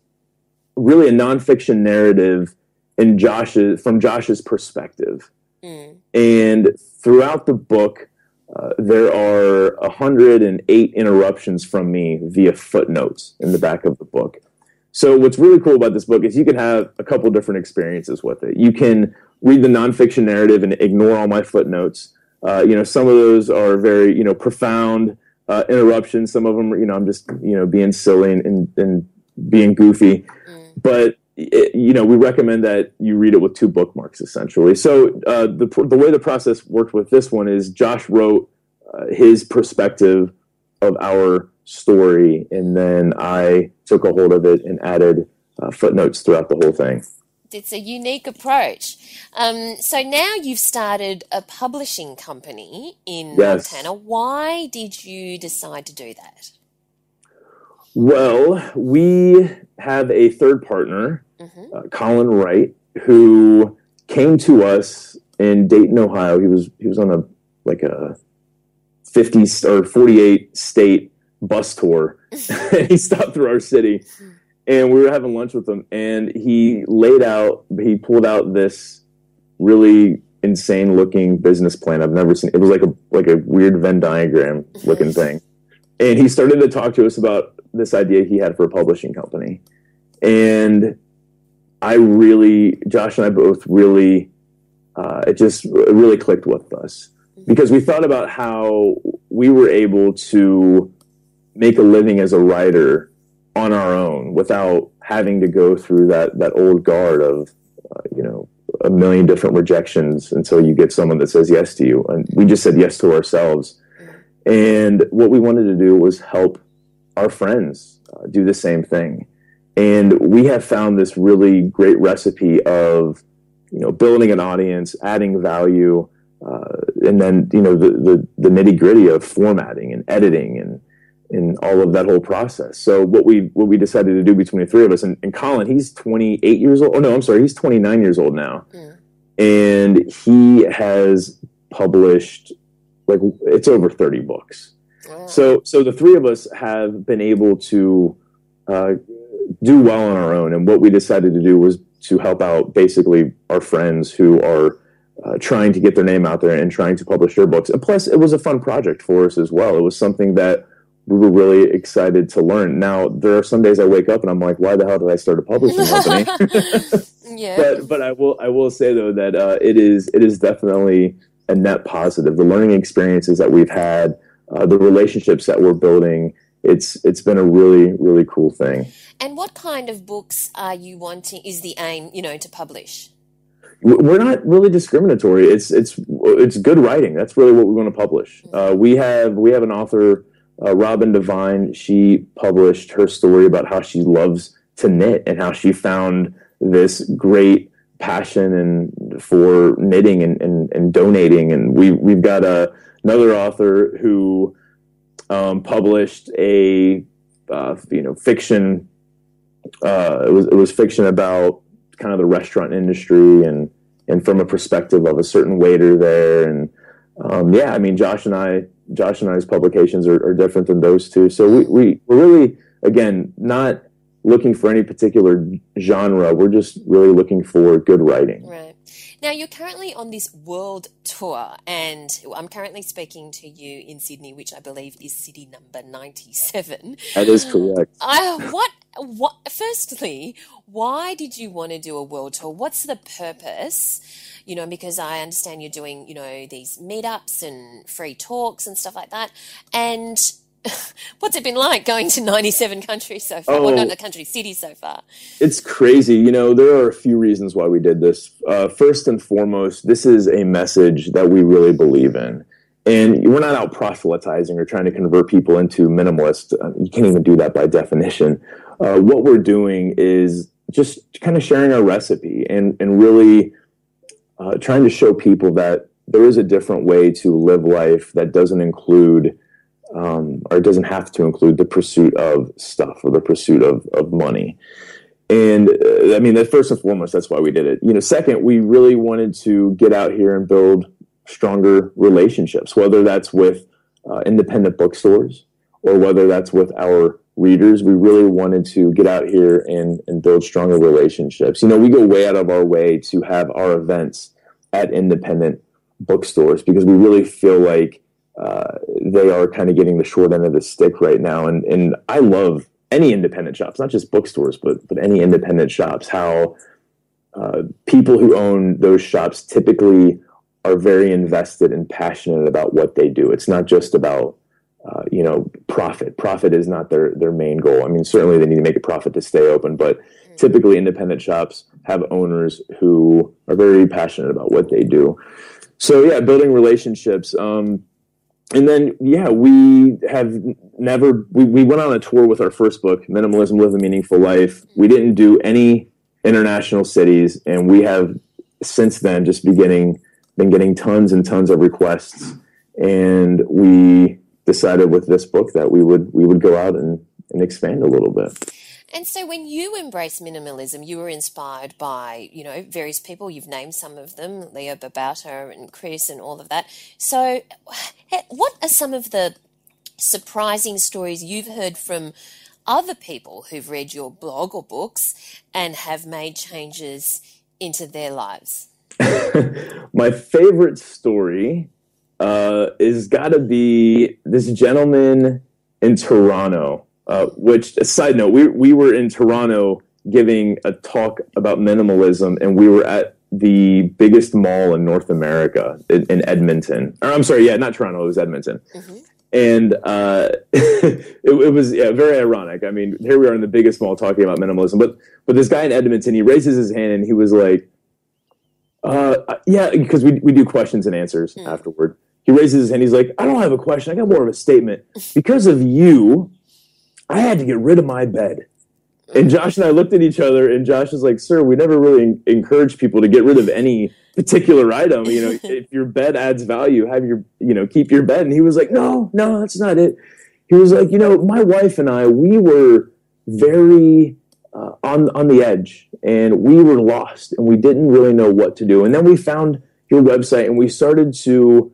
Speaker 4: really a nonfiction narrative in Josh's from Josh's perspective,
Speaker 2: Mm.
Speaker 4: and throughout the book. Uh, there are 108 interruptions from me via footnotes in the back of the book. So what's really cool about this book is you can have a couple different experiences with it. You can read the nonfiction narrative and ignore all my footnotes. Uh, you know, some of those are very you know profound uh, interruptions. Some of them, you know, I'm just you know being silly and, and, and being goofy. But it, you know, we recommend that you read it with two bookmarks essentially. So uh, the the way the process worked with this one is Josh wrote uh, his perspective of our story, and then I took a hold of it and added uh, footnotes throughout the whole thing.
Speaker 2: It's a unique approach. Um, so now you've started a publishing company in
Speaker 4: Yes.
Speaker 2: Montana. Why did you decide to do that?
Speaker 4: Well, we have a third partner,
Speaker 2: Mhm.
Speaker 4: uh, Colin Wright, who came to us in Dayton, Ohio. He was he was on a like a fifty or forty eight state bus tour. and he stopped through our city, and we were having lunch with him. And he laid out, he pulled out this really insane looking business plan I've never seen. It was like a like a weird Venn diagram looking thing. And he started to talk to us about this idea he had for a publishing company. And I really, Josh and I both really, uh, it just it really clicked with us because we thought about how we were able to make a living as a writer on our own without having to go through that that old guard of uh, you know a million different rejections until you get someone that says yes to you. And we just said yes to ourselves. And what we wanted to do was help our friends uh, do the same thing. And we have found this really great recipe of you know building an audience adding value uh, and then you know the the, the nitty gritty of formatting and editing and and all of that whole process. So what we what we decided to do between the three of us and, and Colin, he's 28 years old. Oh no, I'm sorry, he's 29 years old now, mm. and he has published like it's over 30 books. So so the three of us have been able to uh, do well on our own, and what we decided to do was to help out basically our friends who are uh, trying to get their name out there and trying to publish their books. And plus, it was a fun project for us as well. It was something that we were really excited to learn. Now, there are some days I wake up and I'm like, why the hell did I start a publishing company? yeah. But but I will I will say though that uh, it is it is definitely a net positive. The learning experiences that we've had, uh, the relationships that we're building, it's it's been a really really cool thing.
Speaker 2: And what kind of books are you wanting? Is the aim you know to publish?
Speaker 4: we're not really discriminatory. It's it's it's good writing. That's really what we want to publish. Uh, we have we have an author, uh, Robin Devine. She published her story about how she loves to knit and how she found this great passion and for knitting and, and, and donating. And we we've got a, another author who um, published a uh, you know fiction. Uh, it was it was fiction about kind of the restaurant industry and and from a perspective of a certain waiter there and um, yeah i mean josh and i josh and i's publications are, are different than those two so we, we we're really again not looking for any particular genre we're just really looking for good writing
Speaker 2: right now, you're currently on this world tour, and I'm currently speaking to you in Sydney, which I believe is city number 97.
Speaker 4: That is correct.
Speaker 2: I, what, what, firstly, why did you want to do a world tour? What's the purpose? You know, because I understand you're doing, you know, these meetups and free talks and stuff like that. And What's it been like going to 97 countries so far? Oh, well, not a country, cities so far.
Speaker 4: It's crazy. You know, there are a few reasons why we did this. Uh, first and foremost, this is a message that we really believe in. And we're not out proselytizing or trying to convert people into minimalist. Uh, you can't even do that by definition. Uh, what we're doing is just kind of sharing our recipe and, and really uh, trying to show people that there is a different way to live life that doesn't include – um, or doesn't have to include the pursuit of stuff or the pursuit of, of money. And uh, I mean, that first and foremost, that's why we did it. You know, second, we really wanted to get out here and build stronger relationships, whether that's with uh, independent bookstores or whether that's with our readers. We really wanted to get out here and, and build stronger relationships. You know, we go way out of our way to have our events at independent bookstores because we really feel like uh, they are kind of getting the short end of the stick right now. And and I love any independent shops, not just bookstores, but but any independent shops. How uh, people who own those shops typically are very invested and passionate about what they do. It's not just about uh, you know profit. Profit is not their their main goal. I mean, certainly they need to make a profit to stay open, but mm. typically independent shops have owners who are very passionate about what they do. So yeah, building relationships. Um, and then yeah we have never we, we went on a tour with our first book minimalism live a meaningful life we didn't do any international cities and we have since then just beginning been getting tons and tons of requests and we decided with this book that we would we would go out and, and expand a little bit
Speaker 2: and so when you embrace minimalism, you were inspired by, you know, various people. You've named some of them, Leo Babauta and Chris and all of that. So what are some of the surprising stories you've heard from other people who've read your blog or books and have made changes into their lives?
Speaker 4: My favorite story uh, is got to be this gentleman in Toronto uh, which, a side note, we, we were in Toronto giving a talk about minimalism, and we were at the biggest mall in North America in, in Edmonton. Or, I'm sorry, yeah, not Toronto, it was Edmonton. Mm-hmm. and uh, it, it, was yeah, very ironic. I mean, here we are in the biggest mall talking about minimalism, but but this guy in Edmonton, he raises his hand and he was like, uh, "Yeah," because we we do questions and answers mm. afterward. He raises his hand. He's like, "I don't have a question. I got more of a statement. Because of you, I had to get rid of my bed." And Josh and I looked at each other, and Josh is like, "Sir, we never really encourage people to get rid of any particular item. You know, if your bed adds value, have your, you know, keep your bed." And he was like, "No, no, that's not it." He was like, "You know, my wife and I, we were very uh, on on the edge, and we were lost, and we didn't really know what to do. And then we found your website, and we started to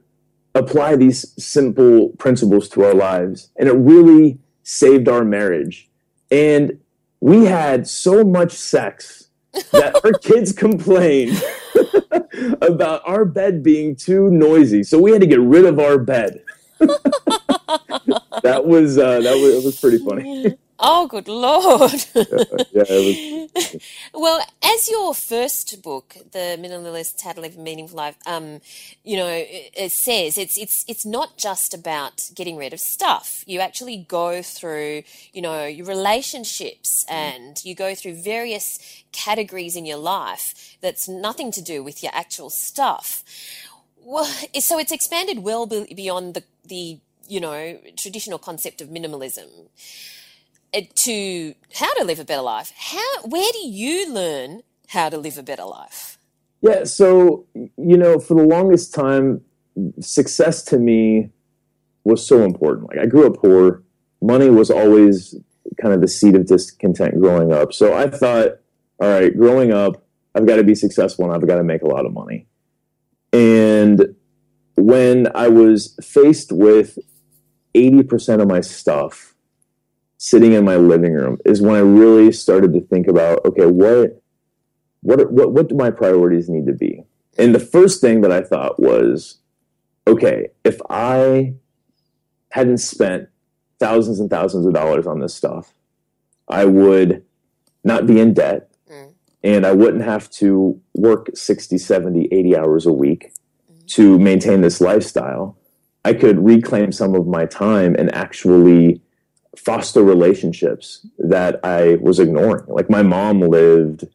Speaker 4: apply these simple principles to our lives, and it really saved our marriage." And we had so much sex that our kids complained about our bed being too noisy. So we had to get rid of our bed. that was uh, that was, was pretty funny.
Speaker 2: Oh, good lord!
Speaker 4: yeah, yeah was...
Speaker 2: well, as your first book, "The Minimalist How to Live a Meaningful Life," um, you know, it, it says it's it's it's not just about getting rid of stuff. You actually go through, you know, your relationships, and you go through various categories in your life that's nothing to do with your actual stuff. Well, so it's expanded well beyond the the you know traditional concept of minimalism. To how to live a better life. How where do you learn how to live a better life?
Speaker 4: Yeah, so you know, for the longest time, success to me was so important. Like I grew up poor, money was always kind of the seed of discontent growing up. So I thought, all right, growing up, I've got to be successful and I've got to make a lot of money. And when I was faced with 80% of my stuff sitting in my living room is when I really started to think about okay, what what what what do my priorities need to be? And the first thing that I thought was okay, if I hadn't spent thousands and thousands of dollars on this stuff, I would not be in debt mm. and I wouldn't have to work 60, 70, 80 hours a week mm. to maintain this lifestyle. I could reclaim some of my time and actually foster relationships that I was ignoring. Like my mom lived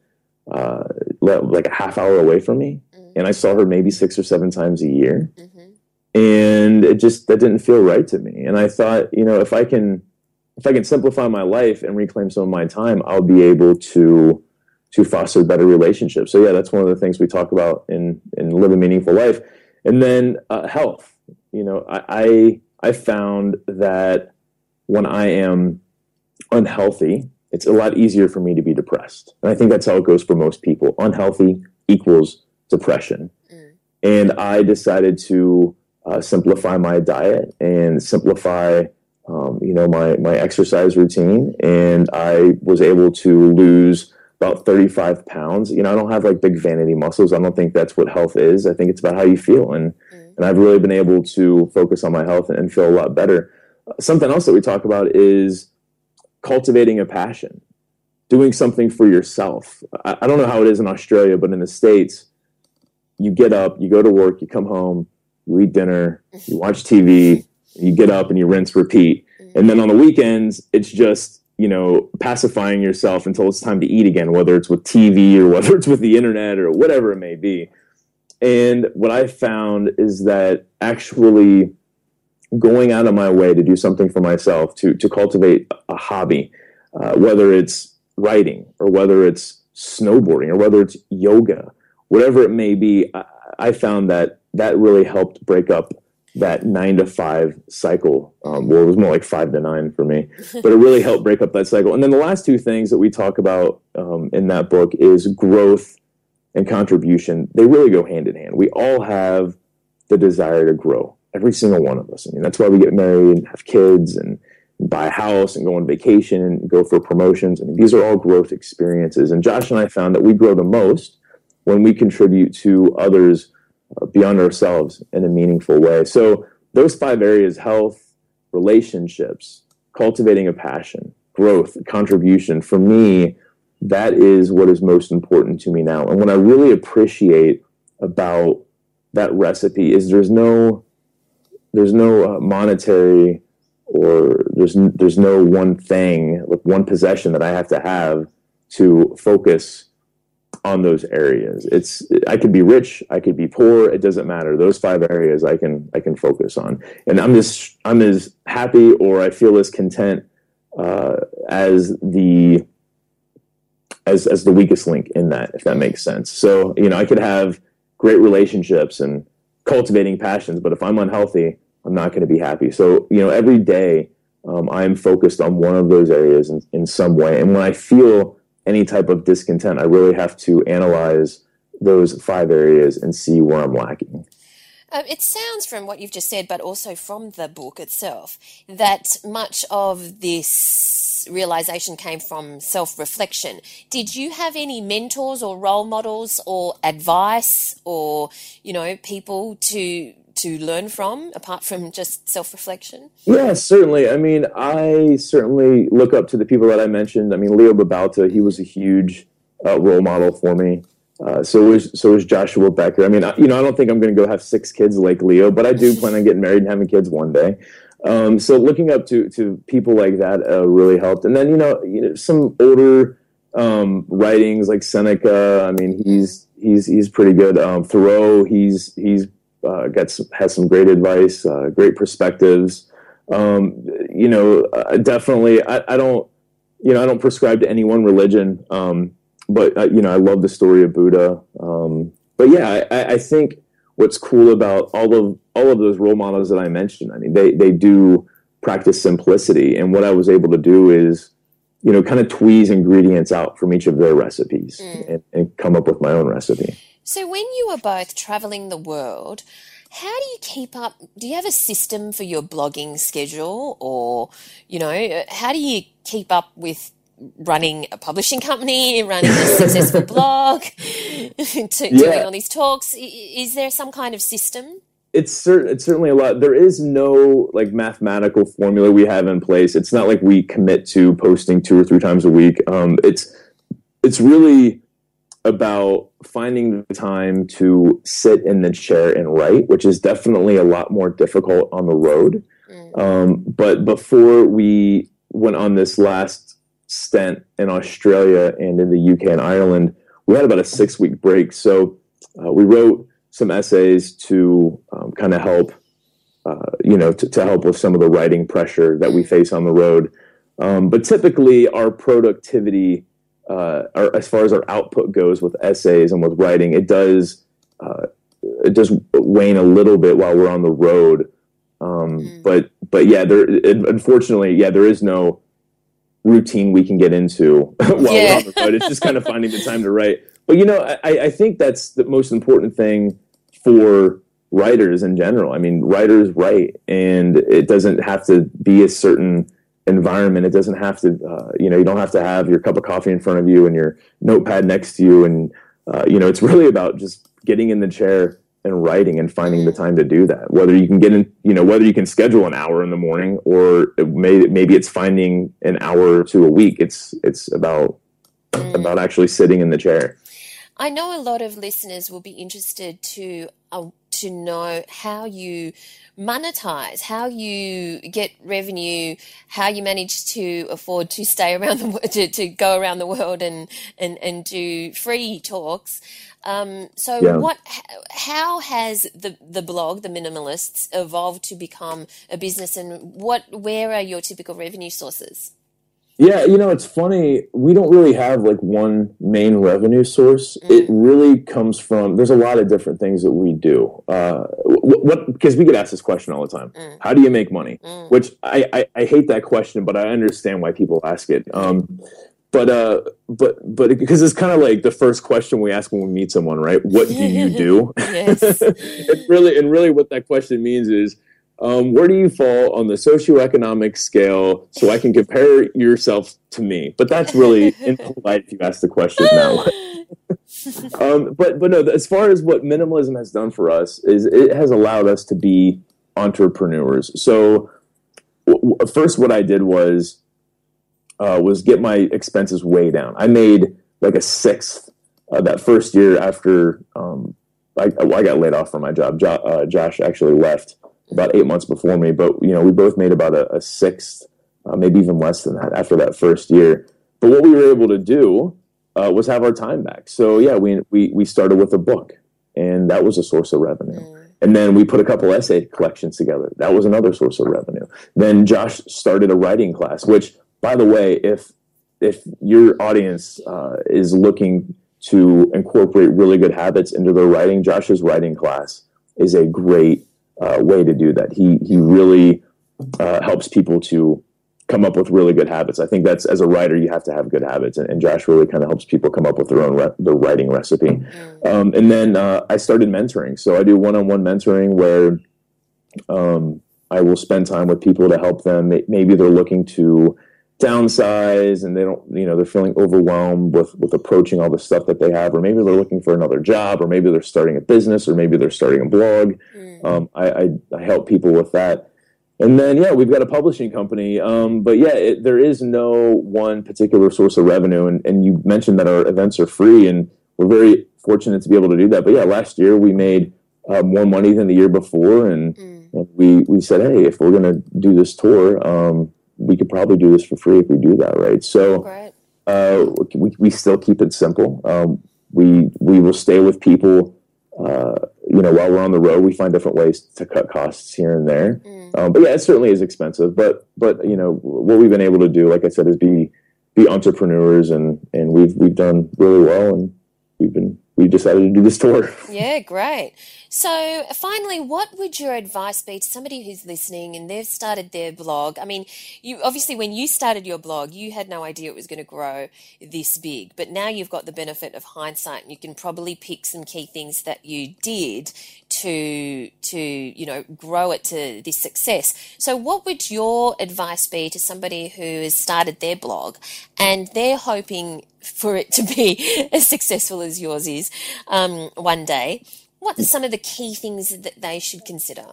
Speaker 4: uh, like a half hour away from me, mm-hmm. and I saw her maybe six or seven times a year, mm-hmm. and it just that didn't feel right to me. And I thought, you know, if I can if I can simplify my life and reclaim some of my time, I'll be able to to foster better relationships. So yeah, that's one of the things we talk about in in live a meaningful life, and then uh, health. You know, I, I I found that when I am unhealthy, it's a lot easier for me to be depressed. And I think that's how it goes for most people. Unhealthy equals depression. Mm. And I decided to uh, simplify my diet and simplify, um, you know, my, my exercise routine. And I was able to lose about 35 pounds. You know, I don't have like big vanity muscles. I don't think that's what health is. I think it's about how you feel. And, mm. and I've really been able to focus on my health and, and feel a lot better something else that we talk about is cultivating a passion, doing something for yourself. I, I, don't know how it is in Australia, but in the States, you get up, you go to work, you come home, you eat dinner, you watch TV, you get up and you rinse, repeat. Mm-hmm. And then on the weekends, it's just, you know, pacifying yourself until it's time to eat again, whether it's with TV or whether it's with the internet or whatever it may be. And what I found is that actually going out of my way to do something for myself, to, to cultivate a hobby, uh, whether it's writing or whether it's snowboarding or whether it's yoga, whatever it may be, I, I found that that really helped break up that nine to five cycle. Um, well, it was more like five to nine for me, but it really helped break up that cycle. And then the last two things that we talk about um, in that book is growth and contribution. They really go hand in hand. We all have the desire to grow every single one of us. I mean, that's why we get married and have kids and buy a house and go on vacation and go for promotions. I mean, these are all growth experiences. And Josh and I found that we grow the most when we contribute to others uh, beyond ourselves in a meaningful way. So those five areas, health, relationships, cultivating a passion, growth, contribution, for me, that is what is most important to me now. And what I really appreciate about that recipe is there's no there's no uh, monetary or there's there's no one thing like one possession that I have to have to focus on those areas. It's I could be rich, I could be poor, it doesn't matter. Those five areas I can I can focus on, and I'm just I'm as happy or I feel as content uh, as the as as the weakest link in that, if that makes sense. So you know I could have great relationships and cultivating passions, but if I'm unhealthy, I'm not going to be happy. So you know every day um, I'm focused on one of those areas in, in some way, and when I feel any type of discontent, I really have to analyze those five areas and see where I'm lacking.
Speaker 2: Um, it sounds from what you've just said, but also from the book itself, that much of this realization came from self reflection. Did you have any mentors or role models or advice or, you know, people to to learn from apart from just self reflection?
Speaker 4: Yeah, certainly. I mean, I certainly look up to the people that I mentioned. I mean, Leo Babauta, he was a huge uh, role model for me. Uh, so was so was Joshua Becker. I mean, I, you know, I don't think I'm going to go have six kids like Leo, but I do plan on getting married and having kids one day. Um, so looking up to to people like that uh, really helped. And then you know, you know, some older um, writings like Seneca. I mean, he's he's he's pretty good. Um, Thoreau, he's he's uh, some, has some great advice, uh, great perspectives. Um, you know, uh, definitely, I, I, don't, you know, I don't prescribe to any one religion, um, but uh, you know, I love the story of Buddha. Um, but yeah, I, I, think what's cool about all of all of those role models that I mentioned, I mean, they they do practice simplicity, and what I was able to do is, you know, kind of tweeze ingredients out from each of their recipes mm. and, and come up with my own recipe.
Speaker 2: So, when you are both traveling the world, how do you keep up? Do you have a system for your blogging schedule, or you know, how do you keep up with running a publishing company, running a successful blog, to, yeah. doing all these talks? Is there some kind of system?
Speaker 4: It's, it's certainly a lot. There is no like mathematical formula we have in place. It's not like we commit to posting two or three times a week. Um, it's it's really about finding the time to sit in the chair and write, which is definitely a lot more difficult on the road. Mm. Um, but before we went on this last stint in Australia and in the UK and Ireland, we had about a six week break. So uh, we wrote some essays to um, kind of help, uh, you know, to, to, help with some of the writing pressure that we mm. face on the road. Um, but typically, our productivity uh, or as far as our output goes with essays and with writing, it does uh, it does wane a little bit while we're on the road. Um, mm. But but yeah, there it, unfortunately, yeah, there is no routine we can get into while yeah. we're on the road. It's just kind of finding the time to write. But you know, I, I think that's the most important thing for writers in general. I mean, writers write, and it doesn't have to be a certain environment. It doesn't have to, uh, you know, you don't have to have your cup of coffee in front of you and your notepad next to you. And, uh, you know, it's really about just getting in the chair and writing and finding the time to do that. Whether you can get in, you know, whether you can schedule an hour in the morning or it may, maybe it's finding an hour to a week. It's, it's about, mm. about actually sitting in the chair.
Speaker 2: I know a lot of listeners will be interested to uh, to know how you monetize, how you get revenue, how you manage to afford to stay around the to, to go around the world and and and do free talks. Um, so, yeah. what? How has the the blog, the Minimalists, evolved to become a business, and what? Where are your typical revenue sources?
Speaker 4: Yeah, you know, it's funny. We don't really have like one main revenue source. Mm. It really comes from. There's a lot of different things that we do. Uh, what because we get asked this question all the time. Mm. How do you make money? Mm. Which I, I, I hate that question, but I understand why people ask it. Um, but uh, but but because it's kind of like the first question we ask when we meet someone, right? What do you do? yes. and really, and really, what that question means is um, where do you fall on the socioeconomic scale so I can compare yourself to me? But that's really impolite if you ask the question now. um, but but no, as far as what minimalism has done for us is it has allowed us to be entrepreneurs. So w- first, what I did was uh, was get my expenses way down. I made like a sixth uh, that first year after um, I, I, got laid off from my job. Jo- uh, Josh actually left about eight months before me, but you know we both made about a, a sixth, uh, maybe even less than that after that first year. But what we were able to do uh, was have our time back. So yeah, we we we started with a book, and that was a source of revenue. Mm. And then we put a couple essay collections together. That was another source of revenue. Then Josh started a writing class, which, by the way, if if your audience uh, is looking to incorporate really good habits into their writing, Josh's writing class is a great uh, way to do that. He he really uh, helps people to come up with really good habits. I think that's as a writer, you have to have good habits, and, and Josh really kind of helps people come up with their own re- their writing recipe. Mm-hmm. Um, and then uh, I started mentoring, so I do one on one mentoring where um, I will spend time with people to help them. Maybe they're looking to downsize and they don't you know they're feeling overwhelmed with with approaching all the stuff that they have or maybe they're looking for another job or maybe they're starting a business or maybe they're starting a blog mm. um, I, I, I, help people with that and then yeah we've got a publishing company um, but yeah it, there is no one particular source of revenue and, and you mentioned that our events are free and we're very fortunate to be able to do that but yeah last year we made uh, more money than the year before and, mm. and we we said hey if we're going to do this tour um, we could probably do this for free if we do that right so uh, we, we still keep it simple um, we we will stay with people uh, you know, while we're on the road, we find different ways to cut costs here and there. Mm. Um, but yeah, it certainly is expensive. But but you know, what we've been able to do, like I said, is be be entrepreneurs, and and we've we've done really well, and we've been we decided to do this tour.
Speaker 2: Yeah, great. So, finally, what would your advice be to somebody who's listening and they've started their blog? I mean, you obviously when you started your blog, you had no idea it was going to grow this big, but now you've got the benefit of hindsight and you can probably pick some key things that you did to to, you know, grow it to this success. So, what would your advice be to somebody who has started their blog and they're hoping for it to be as successful as yours is um, one day? What are some of the key things that they should consider?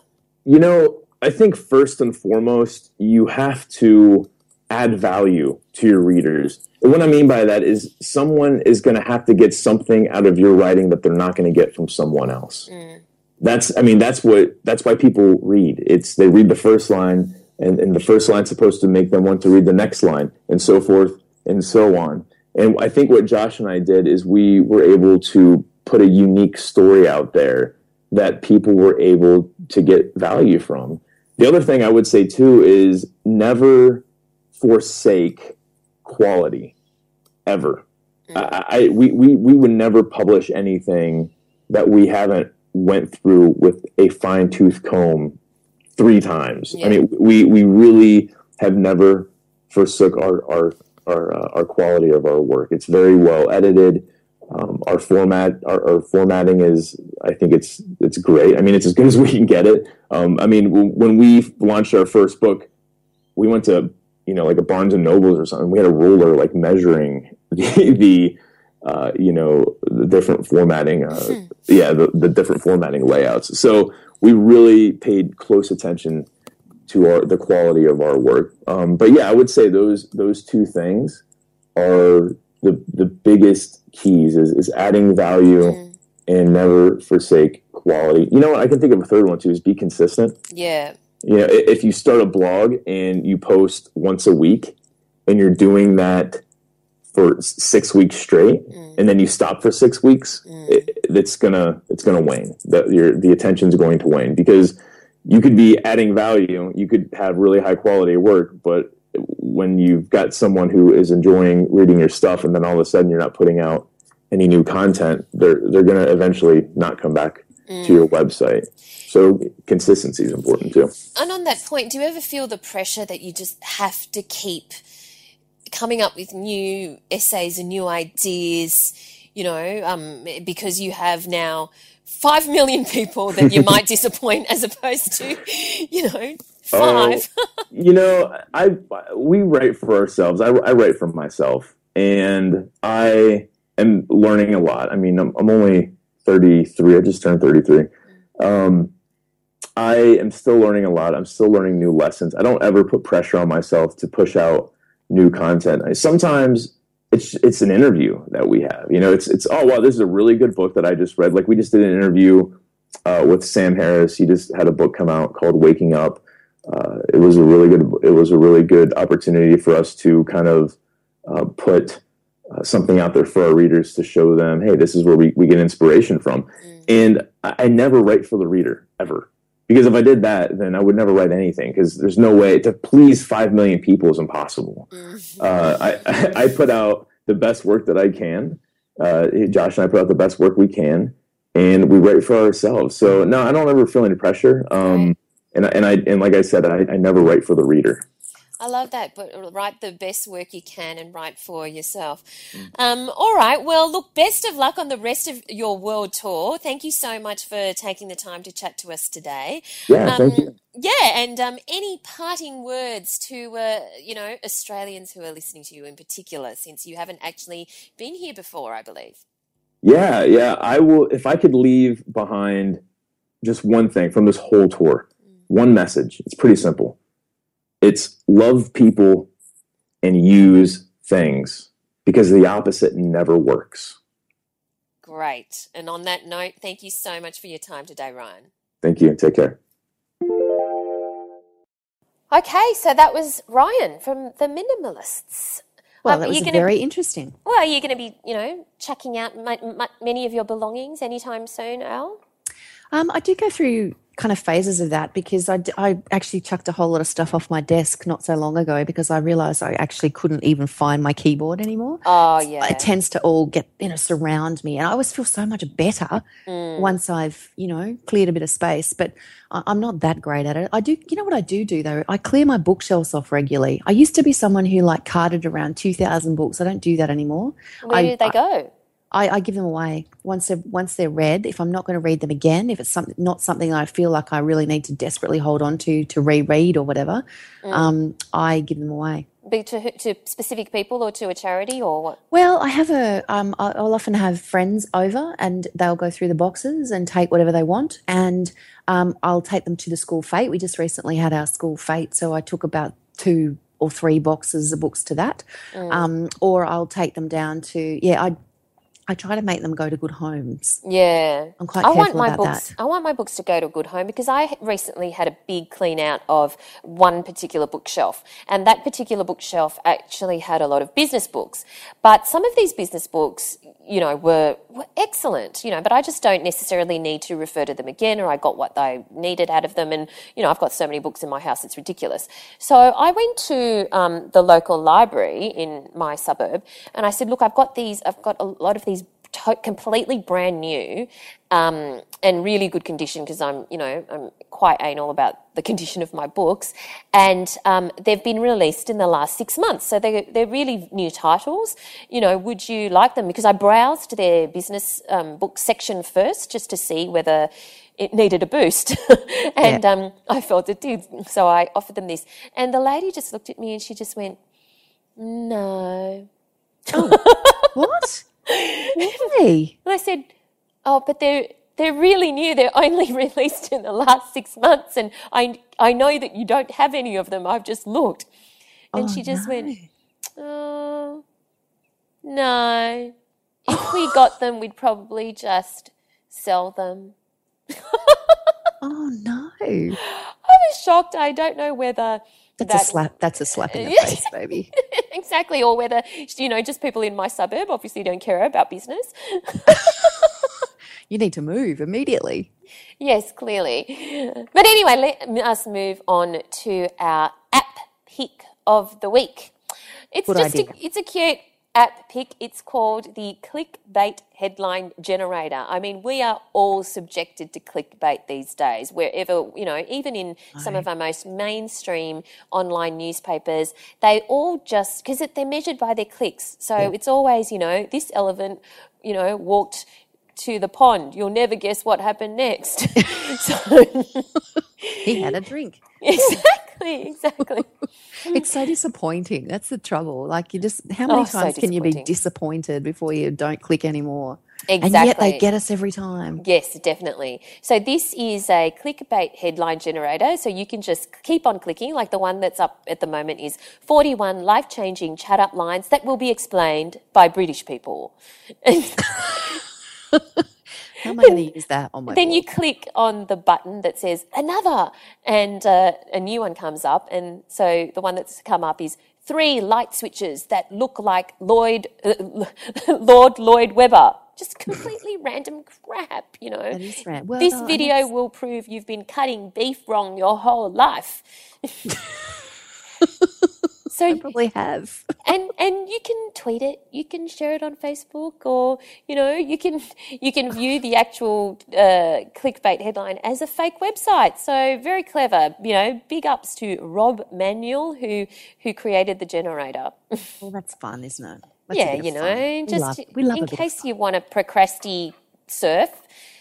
Speaker 4: You know, I think first and foremost, you have to add value to your readers. And what I mean by that is someone is going to have to get something out of your writing that they're not going to get from someone else. Mm. That's, I mean, that's what, that's why people read. It's, they read the first line and, and the first line's supposed to make them want to read the next line and so forth and so on. And I think what Josh and I did is we were able to put a unique story out there that people were able to get value from. The other thing I would say too is never forsake quality ever. Mm-hmm. I, I, we, we, we would never publish anything that we haven't went through with a fine tooth comb three times. Yeah. I mean, we, we really have never forsook our, our, our, uh, our quality of our work. It's very well edited. Um, our format, our, our, formatting is, I think it's it's great. I mean, it's as good as we can get it. Um, I mean, w- when we launched our first book, we went to you know like a Barnes and Nobles or something. We had a ruler like measuring the, the uh, you know the different formatting, uh, hmm. yeah, the, the different formatting layouts. So we really paid close attention to our the quality of our work. Um, but yeah, I would say those those two things are the the biggest keys is, is adding value mm. and never forsake quality. You know what? I can think of a third one too is be consistent.
Speaker 2: Yeah.
Speaker 4: You know, if you start a blog and you post once a week and you're doing that for six weeks straight mm. and then you stop for six weeks, mm. it, it's gonna it's gonna wane. The your the attention's going to wane because you could be adding value, you could have really high quality work, but when you've got someone who is enjoying reading your stuff and then all of a sudden you're not putting out any new content, they're they're going to eventually not come back mm. to your website. So consistency is important too.
Speaker 2: And on that point, do you ever feel the pressure that you just have to keep coming up with new essays and new ideas? You know, um, because you have now five million people that you might disappoint, as opposed to, you know, five.
Speaker 4: Uh, you know, I we write for ourselves. I, I, write for myself, and I am learning a lot. I mean, I'm, I'm only 33. I just turned 33. Um, I am still learning a lot. I'm still learning new lessons. I don't ever put pressure on myself to push out new content. I, sometimes it's it's an interview that we have. You know, it's it's oh wow, this is a really good book that I just read. Like we just did an interview uh, with Sam Harris. He just had a book come out called Waking Up. Uh, it was a really good. It was a really good opportunity for us to kind of uh, put uh, something out there for our readers to show them, hey, this is where we, we get inspiration from. Mm. And I, I, never write for the reader ever. Because if I did that, then I would never write anything because there's no way to please 5 million people is impossible. Mm. Uh, I, I, put out the best work that I can. Uh, Josh and I put out the best work we can and we write for ourselves. So no, I don't ever feel any pressure. Um, and, and I, and like I said, I, I never write for the reader.
Speaker 2: I love that, but write the best work you can and write for yourself. Mm. Um, all right. Well, look, best of luck on the rest of your world tour. Thank you so much for taking the time to chat to us today.
Speaker 4: Yeah, um, thank you.
Speaker 2: Yeah, and um, any parting words to uh, you know Australians who are listening to you in particular, since you haven't actually been here before, I believe.
Speaker 4: Yeah, yeah. I will. If I could leave behind just one thing from this whole tour. One message. It's pretty simple it's love people and use things because the opposite never works.
Speaker 2: Great. And on that note, thank you so much for your time today, Ryan.
Speaker 4: Thank you. Take care.
Speaker 2: Okay, so that was Ryan from the Minimalists.
Speaker 3: Well, um, that was gonna, very interesting.
Speaker 2: Well, are you going to be, you know, checking out many of your belongings anytime soon, Al?
Speaker 3: Um, I do go through kind of phases of that because I, I actually chucked a whole lot of stuff off my desk not so long ago because I realized I actually couldn't even find my keyboard anymore.
Speaker 2: Oh, yeah.
Speaker 3: It tends to all get, you know, surround me. And I always feel so much better mm. once I've, you know, cleared a bit of space. But I'm not that great at it. I do, you know what I do do though? I clear my bookshelves off regularly. I used to be someone who like carted around 2,000 books. I don't do that anymore.
Speaker 2: Where
Speaker 3: I,
Speaker 2: did they go?
Speaker 3: I, I, give them away once they're once they're read. If I'm not going to read them again, if it's something not something I feel like I really need to desperately hold on to to reread or whatever, mm. um, I give them away.
Speaker 2: Be to, to specific people or to a charity or what?
Speaker 3: Well, I have a. Um, I'll often have friends over and they'll go through the boxes and take whatever they want, and um, I'll take them to the school fete. We just recently had our school fete, so I took about two or three boxes of books to that, mm. um, or I'll take them down to yeah. I I try to make them go to good homes.
Speaker 2: Yeah,
Speaker 3: I'm quite I want
Speaker 2: my books,
Speaker 3: that.
Speaker 2: I want my books to go to a good home because I recently had a big clean out of one particular bookshelf, and that particular bookshelf actually had a lot of business books. But some of these business books, you know, were, were excellent, you know, but I just don't necessarily need to refer to them again, or I got what they needed out of them, and you know, I've got so many books in my house, it's ridiculous. So I went to um, the local library in my suburb, and I said, look, I've got these, I've got a lot of these to- completely brand new um, and really good condition because I'm, you know, I'm quite anal about the condition of my books. And um, they've been released in the last six months. So they're, they're really new titles. You know, would you like them? Because I browsed their business um, book section first just to see whether it needed a boost. and yeah. um, I felt it did. So I offered them this. And the lady just looked at me and she just went, no.
Speaker 3: Oh, what? Why?
Speaker 2: And I said, oh, but they're they're really new. They're only released in the last six months, and I I know that you don't have any of them. I've just looked, and oh, she just no. went, oh, no. If we got them, we'd probably just sell them.
Speaker 3: oh no!
Speaker 2: I was shocked. I don't know whether
Speaker 3: that's that, a slap. That's a slap in the face, baby.
Speaker 2: exactly. Or whether you know, just people in my suburb obviously don't care about business.
Speaker 3: you need to move immediately.
Speaker 2: Yes, clearly. But anyway, let us move on to our app pick of the week. It's Good just a, it's a cute app pick. It's called the clickbait headline generator. I mean, we are all subjected to clickbait these days, wherever, you know, even in some of our most mainstream online newspapers, they all just, because they're measured by their clicks. So yeah. it's always, you know, this elephant, you know, walked to the pond. You'll never guess what happened next.
Speaker 3: so, he had a drink.
Speaker 2: Exactly, exactly.
Speaker 3: it's so disappointing. That's the trouble. Like you just how many oh, times so can you be disappointed before you don't click anymore?
Speaker 2: Exactly.
Speaker 3: And yet they get us every time.
Speaker 2: Yes, definitely. So this is a clickbait headline generator. So you can just keep on clicking. Like the one that's up at the moment is 41 life-changing chat up lines that will be explained by British people.
Speaker 3: How am I going to use that on my
Speaker 2: then you click on the button that says another, and uh, a new one comes up. And so the one that's come up is three light switches that look like Lloyd, uh, Lord Lloyd Webber. Just completely random crap, you know.
Speaker 3: That is random. Well,
Speaker 2: this
Speaker 3: no,
Speaker 2: video will prove you've been cutting beef wrong your whole life. so
Speaker 3: I probably have.
Speaker 2: and and you can tweet it you can share it on facebook or you know you can you can view the actual uh, clickbait headline as a fake website so very clever you know big ups to rob manuel who who created the generator
Speaker 3: Well, that's fun, isn't it? That's
Speaker 2: yeah you
Speaker 3: fun.
Speaker 2: know
Speaker 3: we
Speaker 2: just
Speaker 3: love, we love
Speaker 2: in
Speaker 3: a bit of
Speaker 2: case you want to procrasti surf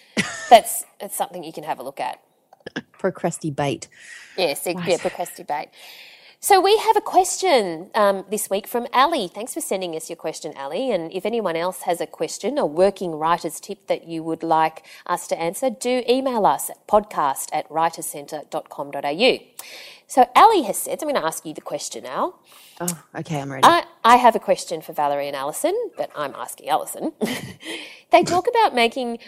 Speaker 2: that's that's something you can have a look at
Speaker 3: procrasti bait.
Speaker 2: Yes, yeah, yeah, procrastinate. So we have a question um, this week from Ali. Thanks for sending us your question, Ali. And if anyone else has a question, a working writer's tip that you would like us to answer, do email us at podcast at writerscentre.com.au. So Ali has said, I'm going to ask you the question now.
Speaker 3: Oh, okay, I'm ready.
Speaker 2: I, I have a question for Valerie and Allison, but I'm asking Allison. they talk about making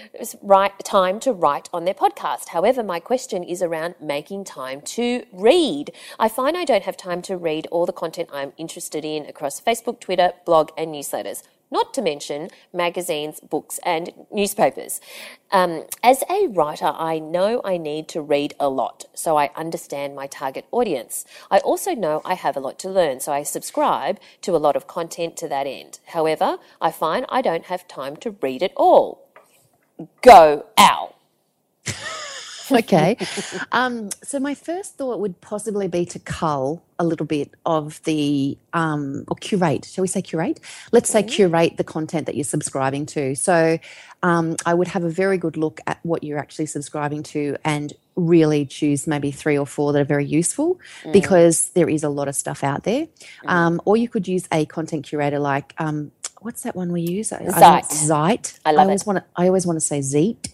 Speaker 2: right time to write on their podcast. However, my question is around making time to read. I find I don't have time to read all the content I'm interested in across Facebook, Twitter, blog, and newsletters. Not to mention magazines, books, and newspapers. Um, as a writer, I know I need to read a lot, so I understand my target audience. I also know I have a lot to learn, so I subscribe to a lot of content to that end. However, I find I don't have time to read it all. Go, Al.
Speaker 3: okay. Um, so my first thought would possibly be to cull a little bit of the um, or curate. Shall we say curate? Let's say curate the content that you're subscribing to. So um, I would have a very good look at what you're actually subscribing to and really choose maybe three or four that are very useful because there is a lot of stuff out there. Um, or you could use a content curator like um, what's that one we use? I- I
Speaker 2: Zite.
Speaker 3: Zite.
Speaker 2: I love
Speaker 3: always
Speaker 2: it.
Speaker 3: want to. I always want to say Zeet,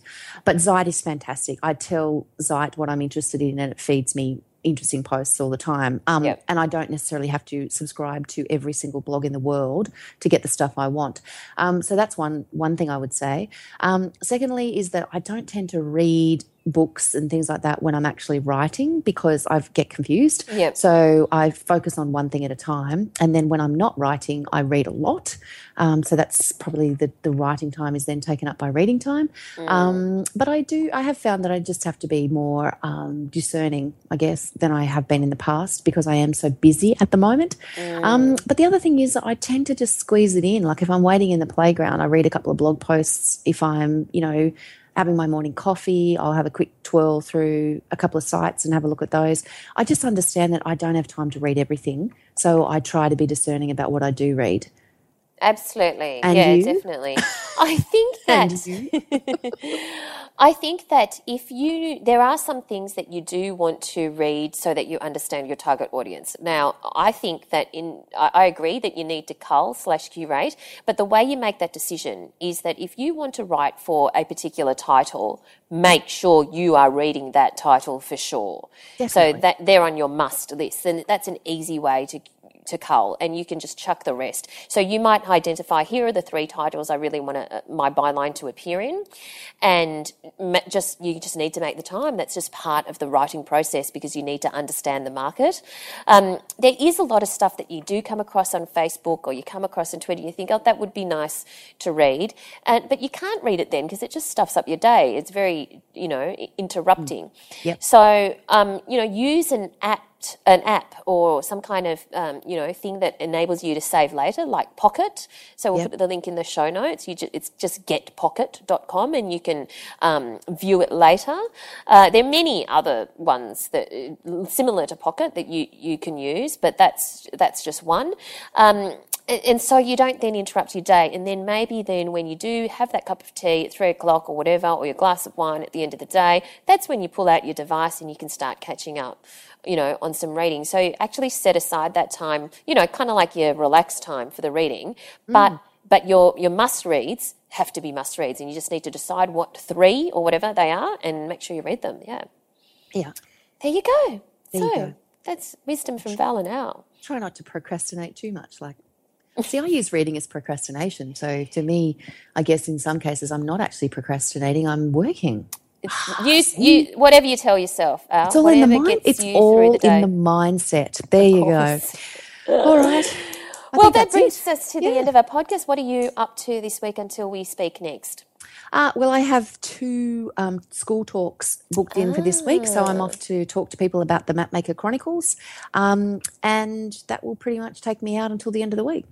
Speaker 3: but Zite is fantastic. I tell Zite what I'm interested in, and it feeds me interesting posts all the time. Um,
Speaker 2: Yep.
Speaker 3: And I don't necessarily have to subscribe to every single blog in the world to get the stuff I want. Um, so that's one one thing I would say. Um, secondly, is that I don't tend to read books and things like that when I'm actually writing because I get confused.
Speaker 2: Yep.
Speaker 3: So I focus on one thing at a time, and then when I'm not writing, I read a lot. Um, so that's probably the the writing time is then taken up by reading time. Um, but I do I have found that I just have to be more um, discerning, I guess, than I have been in the past because I am so busy at the moment. Um, but the other thing is that I tend to just squeeze it in. Like if I'm waiting in the playground, I read a couple of blog posts. If I'm, you know, having my morning coffee, I'll have a quick twirl through a couple of sites and have a look at those. I just understand that I don't have time to read everything. So I try to be discerning about what I do read.
Speaker 2: Absolutely.
Speaker 3: And
Speaker 2: yeah,
Speaker 3: you?
Speaker 2: definitely. I think that I think that if you there are some things that you do want to read so that you understand your target audience. Now, I think that in I, agree that you need to cull slash curate, but the way you make that decision is that if you want to write for a particular title, make sure you are reading that title for sure. So that they're on your must list, and that's an easy way to to cull and you can just chuck the rest. So you might identify here are the three titles I really want to, my byline to appear in and just you just need to make the time. That's just part of the writing process because you need to understand the market. Um, there is a lot of stuff that you do come across on Facebook or you come across on Twitter. You think, oh, that would be nice to read, and but you can't read it then because it just stuffs up your day. It's very you know interrupting.
Speaker 3: Yep.
Speaker 2: So um, you know, use an app an app or some kind of um, you know thing that enables you to save later like pocket. So we'll
Speaker 3: Yep.
Speaker 2: put the link in the show notes. You ju- it's just getpocket.com and you can um, view it later. Uh, there are many other ones that uh, similar to pocket that you, you can use but that's that's just one. Um, and and so you don't then interrupt your day. And then maybe then when you do have that cup of tea at three o'clock or whatever or your glass of wine at the end of the day that's when you pull out your device and you can start catching up you know on some reading. So actually set aside that time you know kind of like your relaxed time for the reading. Mm. But but your your must reads have to be must reads and you just need to decide what three or whatever they are and make sure you read them. Yeah.
Speaker 3: Yeah.
Speaker 2: there you go.
Speaker 3: There
Speaker 2: so
Speaker 3: you go.
Speaker 2: that's wisdom from val and al.
Speaker 3: Try not to procrastinate too much. Like, See, I use reading as procrastination. So to me, I guess in some cases, I'm not actually procrastinating. I'm working.
Speaker 2: You, you, whatever you tell yourself, Al.
Speaker 3: It's all in the mind. It's all
Speaker 2: the
Speaker 3: in the mindset. There you go. All right. I
Speaker 2: well, that brings
Speaker 3: it.
Speaker 2: us to the
Speaker 3: Yeah.
Speaker 2: end of our podcast. What are you up to this week until we speak next?
Speaker 3: Uh, well, I have two um, school talks booked in for this week, so I'm
Speaker 2: Ah.
Speaker 3: off to talk to people about the Mapmaker Chronicles, um, and that will pretty much take me out until the end of the week.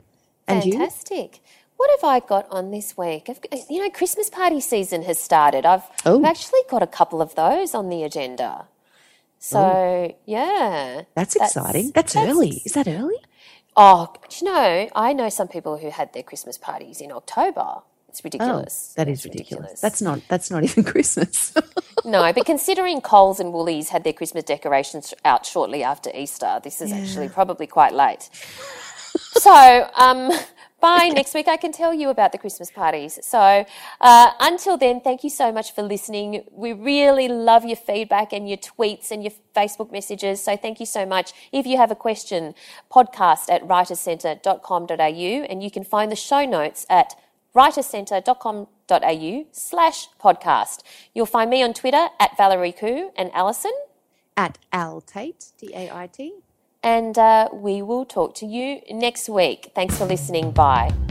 Speaker 3: And you?
Speaker 2: Fantastic. What have I got on this week? I've, uh, you know, Christmas party season has started. I've,
Speaker 3: Oh.
Speaker 2: I've actually got a couple of those on the agenda. So, oh. yeah.
Speaker 3: That's exciting. That's, early. Is that early?
Speaker 2: Oh, you know, I know some people who had their Christmas parties in October. It's
Speaker 3: Oh,
Speaker 2: ridiculous.
Speaker 3: that
Speaker 2: It's
Speaker 3: is ridiculous. That's not. That's not even Christmas.
Speaker 2: No, but considering Coles and Woolies had their Christmas decorations out shortly after Easter, this is actually probably quite late. So, um, by next week, I can tell you about the Christmas parties. So, uh, until then, thank you so much for listening. We really love your feedback and your tweets and your Facebook messages. So, thank you so much. If you have a question, podcast at writerscentre.com.au, and you can find the show notes at writerscentre.com.au slash podcast. You'll find me on Twitter at Valerie Khoo and Allison,
Speaker 3: At Al Tait, T A I T.
Speaker 2: and uh, we will talk to you next week. Thanks for listening. Bye.